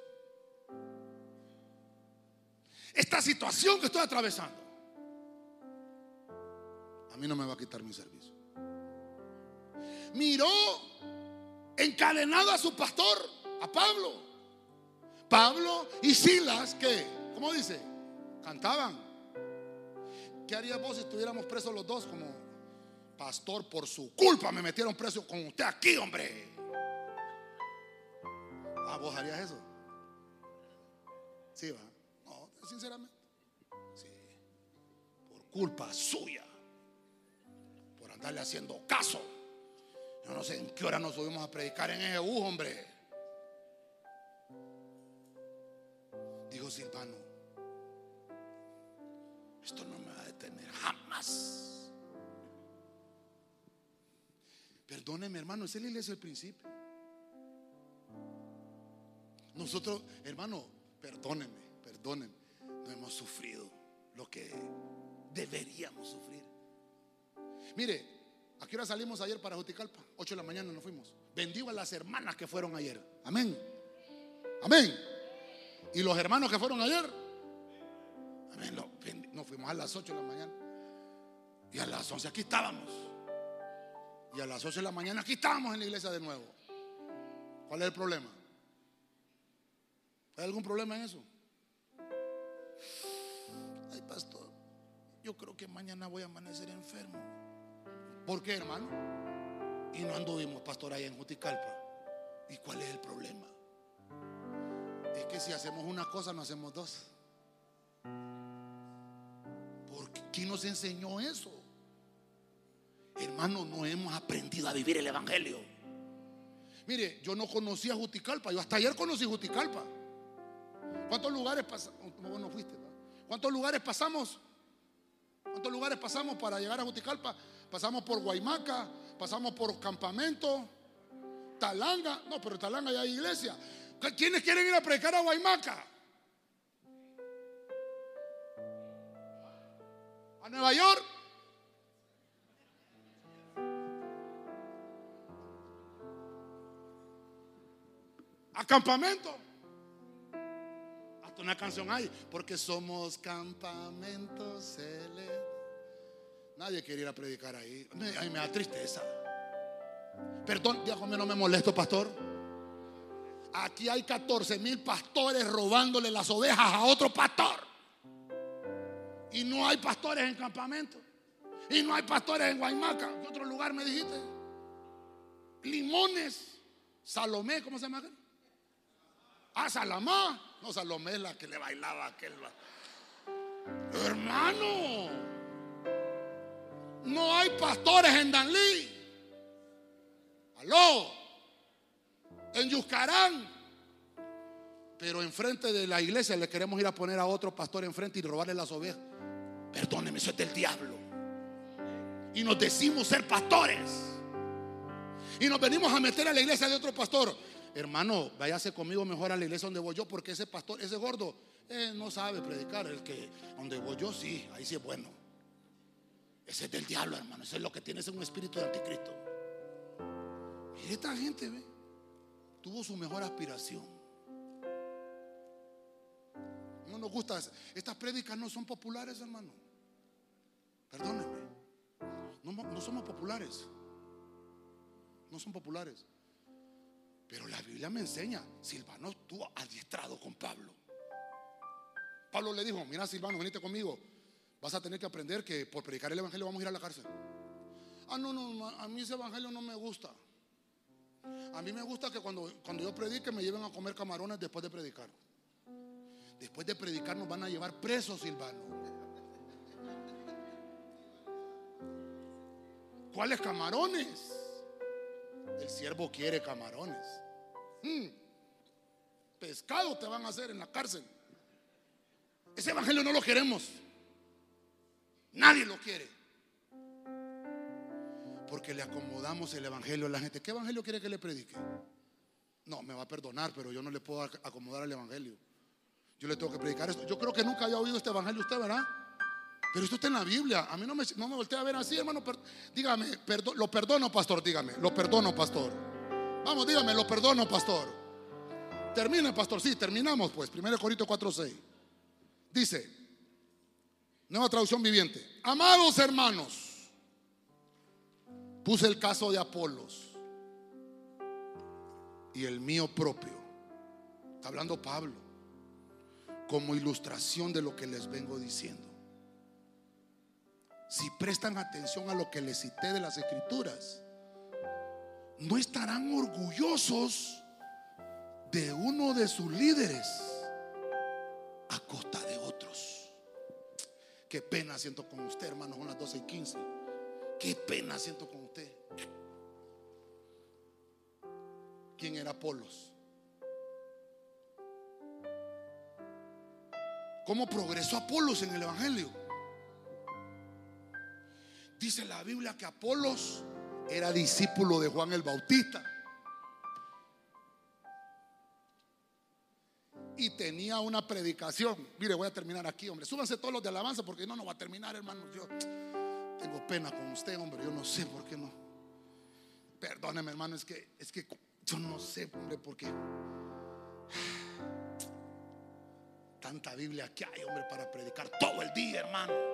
Esta situación que estoy atravesando a mí no me va a quitar mi servicio. Miró encadenado a su pastor, a Pablo. Pablo y Silas, que, ¿cómo dice? Cantaban. ¿Qué haría vos si estuviéramos presos los dos como pastor por su culpa? Me metieron preso con usted aquí, hombre. ¿Ah, vos harías eso? Sí, va. No, sinceramente. Sí. Por culpa suya. Por andarle haciendo caso. Yo no sé en qué hora nos subimos a predicar en ese bus, hombre. Dijo Silvano, esto no me jamás. Perdóneme, hermano, es la iglesia del principio. Nosotros, hermano, perdónenme, perdónenme, no hemos sufrido lo que deberíamos sufrir. Mire, ¿a qué hora salimos ayer para Juticalpa? 8 de la mañana nos fuimos. Bendigo a las hermanas que fueron ayer. Amén. Amén. ¿Y los hermanos que fueron ayer? Nos fuimos a las 8 de la mañana. Y a las 11 aquí estábamos. Y a las 8 de la mañana aquí estábamos en la iglesia de nuevo. ¿Cuál es el problema? ¿Hay algún problema en eso? Ay, pastor, yo creo que mañana voy a amanecer enfermo. ¿Por qué, hermano? Y no anduvimos, pastor, ahí en Juticalpa. ¿Y cuál es el problema? Es que si hacemos una cosa, no hacemos dos. ¿Quién nos enseñó eso? Hermano, no hemos aprendido a vivir el Evangelio. Mire, yo no conocía Juticalpa, yo hasta ayer conocí Juticalpa. ¿Cuántos lugares pasamos? No fuiste, ¿Cuántos lugares pasamos? ¿Cuántos lugares pasamos para llegar a Juticalpa? Pasamos por Guaymaca, pasamos por Campamento, Talanga. No, pero Talanga ya hay iglesia. ¿Quiénes quieren ir a predicar a Guaymaca? ¿A Nueva York? ¿A Campamento? una canción hay, porque somos campamentos celestes. Nadie quiere ir a predicar ahí. A mí me da tristeza. Perdón, Dios no me molesto, pastor. Aquí hay 14 mil pastores robándole las ovejas a otro pastor. Y no hay pastores en campamento. Y no hay pastores en Guaymaca. ¿Qué otro lugar me dijiste? Limones. Salomé, ¿cómo se llama? Ah, Salamá. No, Salomé es la que le bailaba aquel. Hermano, no hay pastores en Danlí. Aló. En Yuscarán. Pero enfrente de la iglesia le queremos ir a poner a otro pastor enfrente y robarle las ovejas. Perdóneme, eso es del diablo. Y nos decimos ser pastores. Y nos venimos a meter a la iglesia de otro pastor hermano, váyase conmigo mejor a la iglesia donde voy yo, porque ese pastor, ese gordo, eh, no sabe predicar. El que donde voy yo, sí, ahí sí es bueno. Ese es del diablo, hermano. Ese es lo que tiene, es un espíritu de anticristo. Mire, esta gente, ve, tuvo su mejor aspiración. No, nos gusta. Estas prédicas no son populares, hermano. Perdónenme. No, no somos populares. No son populares. Pero la Biblia me enseña, Silvano estuvo adiestrado con Pablo. Pablo le dijo, mira Silvano, venite conmigo. Vas a tener que aprender que por predicar el Evangelio vamos a ir a la cárcel. Ah, no, no, a mí ese Evangelio no me gusta. A mí me gusta que cuando, cuando yo predique me lleven a comer camarones después de predicar. Después de predicar nos van a llevar presos, Silvano. ¿Cuáles camarones? El siervo quiere camarones. Hmm. Pescado te van a hacer en la cárcel. Ese evangelio no lo queremos. Nadie lo quiere. Porque le acomodamos el evangelio a la gente. ¿Qué evangelio quiere que le predique? No, me va a perdonar, pero yo no le puedo acomodar el evangelio. Yo le tengo que predicar esto. Yo creo que nunca haya oído este evangelio usted, ¿verdad? Pero esto está en la Biblia. A mí no me, no me voltea a ver así, hermano. dígame, lo perdono, pastor, dígame. Lo perdono, pastor. Vamos, dígame, lo perdono, pastor. Termine, pastor. Sí, terminamos pues. 1 Corintios 4, 6. Dice, nueva traducción viviente. Amados hermanos, puse el caso de Apolos y el mío propio. Está hablando Pablo como ilustración de lo que les vengo diciendo si prestan atención a lo que les cité de las escrituras, no estarán orgullosos de uno de sus líderes a costa de otros. Qué pena siento con usted, hermanos, son las 12 y 15. Qué pena siento con usted. ¿Quién era Apolos? ¿Cómo progresó Apolos en el Evangelio? Dice la Biblia que Apolos era discípulo de Juan el Bautista. Y tenía una predicación. Mire, voy a terminar aquí, hombre. Súbanse todos los de alabanza porque no, no va a terminar, hermano. Yo tengo pena con usted, hombre. Yo no sé por qué no. Perdóneme, hermano. Es que, es que yo no sé, hombre, por qué. Tanta Biblia que hay, hombre, para predicar todo el día, hermano.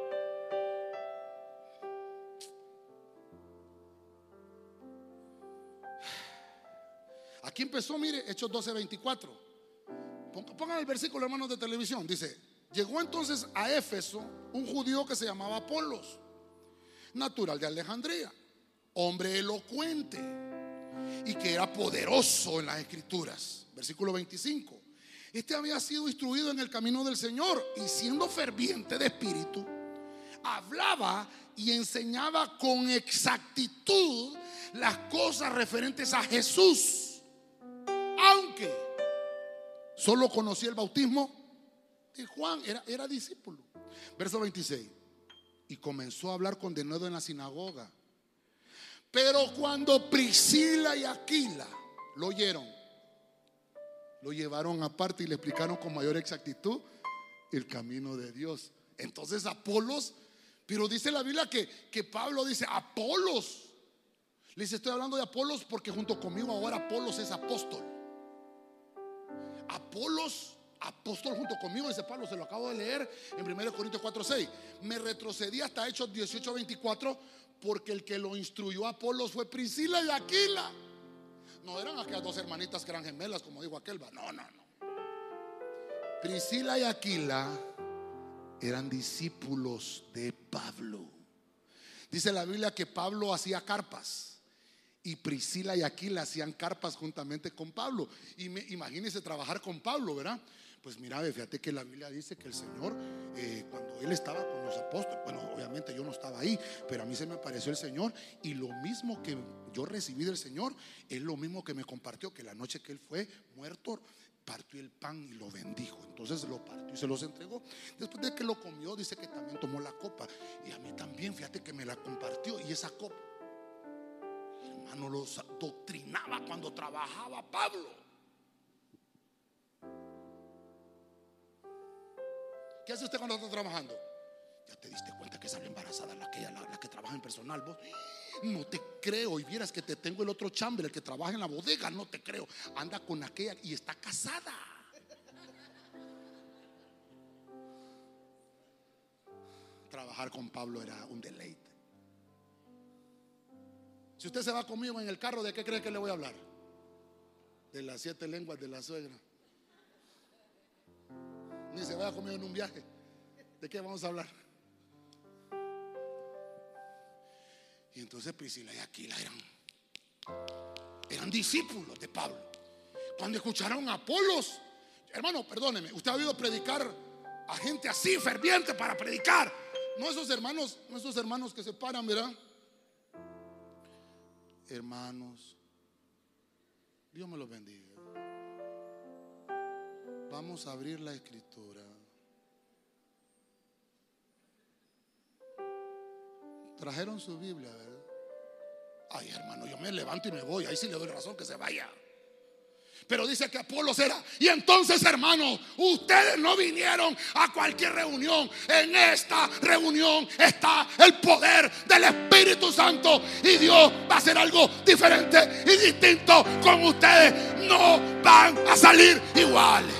Empezó, mire, Hechos 12, 24. Pongan el versículo, hermanos de televisión. Dice: Llegó entonces a Éfeso un judío que se llamaba Apolos, natural de Alejandría, hombre elocuente y que era poderoso en las escrituras. Versículo 25. Este había sido instruido en el camino del Señor y siendo ferviente de espíritu, hablaba y enseñaba con exactitud las cosas referentes a Jesús solo conocía el bautismo de Juan, era, era discípulo. Verso 26. Y comenzó a hablar con denuedo en la sinagoga. Pero cuando Priscila y Aquila lo oyeron, lo llevaron aparte y le explicaron con mayor exactitud el camino de Dios. Entonces Apolos, pero dice la Biblia que, que Pablo dice, Apolos. Le dice, estoy hablando de Apolos porque junto conmigo ahora Apolos es apóstol. Apolos, apóstol junto conmigo, dice Pablo, se lo acabo de leer en 1 Corintios 4, 6. Me retrocedí hasta Hechos 18, 24, porque el que lo instruyó a Apolos fue Priscila y Aquila. No eran aquellas dos hermanitas que eran gemelas, como dijo aquel. No, no, no. Priscila y Aquila eran discípulos de Pablo. Dice la Biblia que Pablo hacía carpas y Priscila y Aquila hacían carpas juntamente con Pablo. Y me, trabajar con Pablo, ¿verdad? Pues mira, fíjate que la Biblia dice que el Señor, eh, cuando Él estaba con los apóstoles, bueno, obviamente yo no estaba ahí, pero a mí se me apareció el Señor y lo mismo que yo recibí del Señor es lo mismo que me compartió, que la noche que Él fue muerto, partió el pan y lo bendijo. Entonces lo partió y se los entregó. Después de que lo comió, dice que también tomó la copa. Y a mí también, fíjate que me la compartió. Y esa copa no los doctrinaba cuando trabajaba Pablo. ¿Qué hace usted cuando está trabajando? Ya te diste cuenta que sale embarazada la que, trabaja en personal. No te creo. Y vieras que te tengo el otro chamber, el que trabaja en la bodega. No te creo. Anda con aquella y está casada. trabajar con Pablo era un deleite. Si usted se va conmigo en el carro, ¿de qué cree que le voy a hablar? De las siete lenguas de la suegra. Ni se vaya conmigo en un viaje. ¿De qué vamos a hablar? Y entonces Priscila y Aquila eran, eran discípulos de Pablo. Cuando escucharon a Apolos, hermano, perdóneme, usted ha oído predicar a gente así, ferviente para predicar. No esos hermanos, no esos hermanos que se paran, ¿verdad? Hermanos, Dios me los bendiga. Vamos a abrir la escritura. Trajeron su Biblia, ¿verdad? Ay, hermano, yo me levanto y me voy. Ahí sí le doy razón que se vaya. Pero dice que Apolos era. Y entonces, hermanos, ustedes no vinieron a cualquier reunión. En esta reunión está el poder del Espíritu Santo. Y Dios va a hacer algo diferente y distinto con ustedes. No van a salir iguales.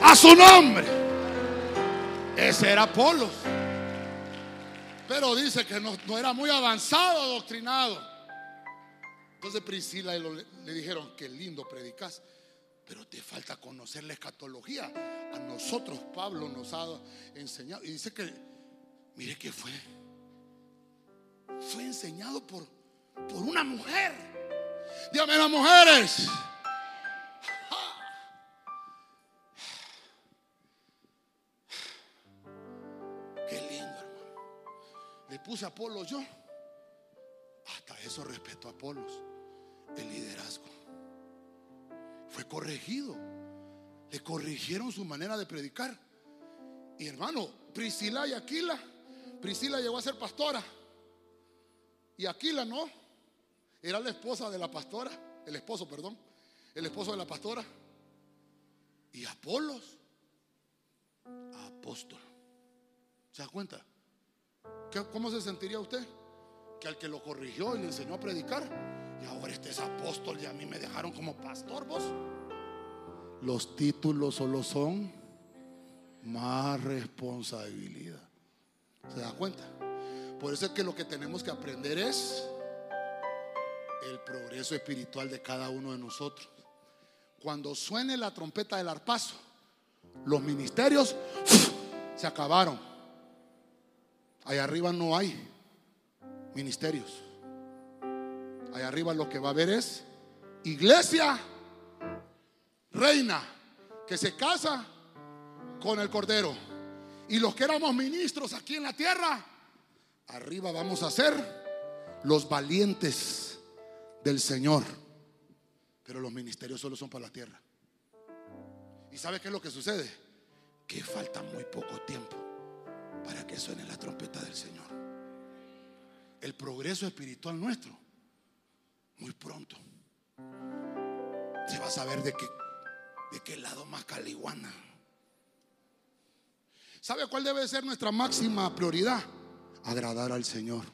A su nombre. Ese era Apolos. Pero dice que no, era muy avanzado, doctrinado. Entonces Priscila le dijeron, qué lindo predicas, pero te falta conocer la escatología. A nosotros Pablo nos ha enseñado. Y dice que, mire que fue. Fue enseñado por, por una mujer. Dígame las mujeres. Qué lindo, hermano. Le puse a Apolo yo. Hasta eso respeto a Apolos el liderazgo. Fue corregido. Le corrigieron su manera de predicar. Y hermano, Priscila y Aquila. Priscila llegó a ser pastora. Y Aquila no. Era la esposa de la pastora. El esposo, perdón. El esposo de la pastora. Y Apolos. Apóstol. ¿Se da cuenta? ¿Cómo se sentiría usted? Que al que lo corrigió y le enseñó a predicar ahora este es apóstol y a mí me dejaron como pastor vos. Los títulos solo son más responsabilidad. ¿Se da cuenta? Por eso es que lo que tenemos que aprender es el progreso espiritual de cada uno de nosotros. Cuando suene la trompeta del arpazo, los ministerios se acabaron. Allá arriba no hay ministerios. Ahí arriba lo que va a ver es iglesia, reina, que se casa con el Cordero. Y los que éramos ministros aquí en la tierra, arriba vamos a ser los valientes del Señor. Pero los ministerios solo son para la tierra. ¿Y sabe qué es lo que sucede? Que falta muy poco tiempo para que suene la trompeta del Señor. El progreso espiritual nuestro muy pronto se va a saber de qué, de qué lado más caliguana. ¿Sabe cuál debe ser nuestra máxima prioridad? Agradar al Señor.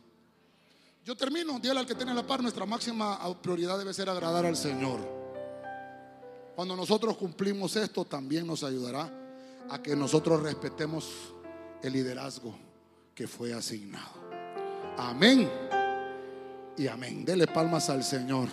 Yo termino, dígale al que tiene la par, nuestra máxima prioridad debe ser agradar al Señor. Cuando nosotros cumplimos esto, también nos ayudará a que nosotros respetemos el liderazgo que fue asignado. Amén y amén. Dele palmas al Señor.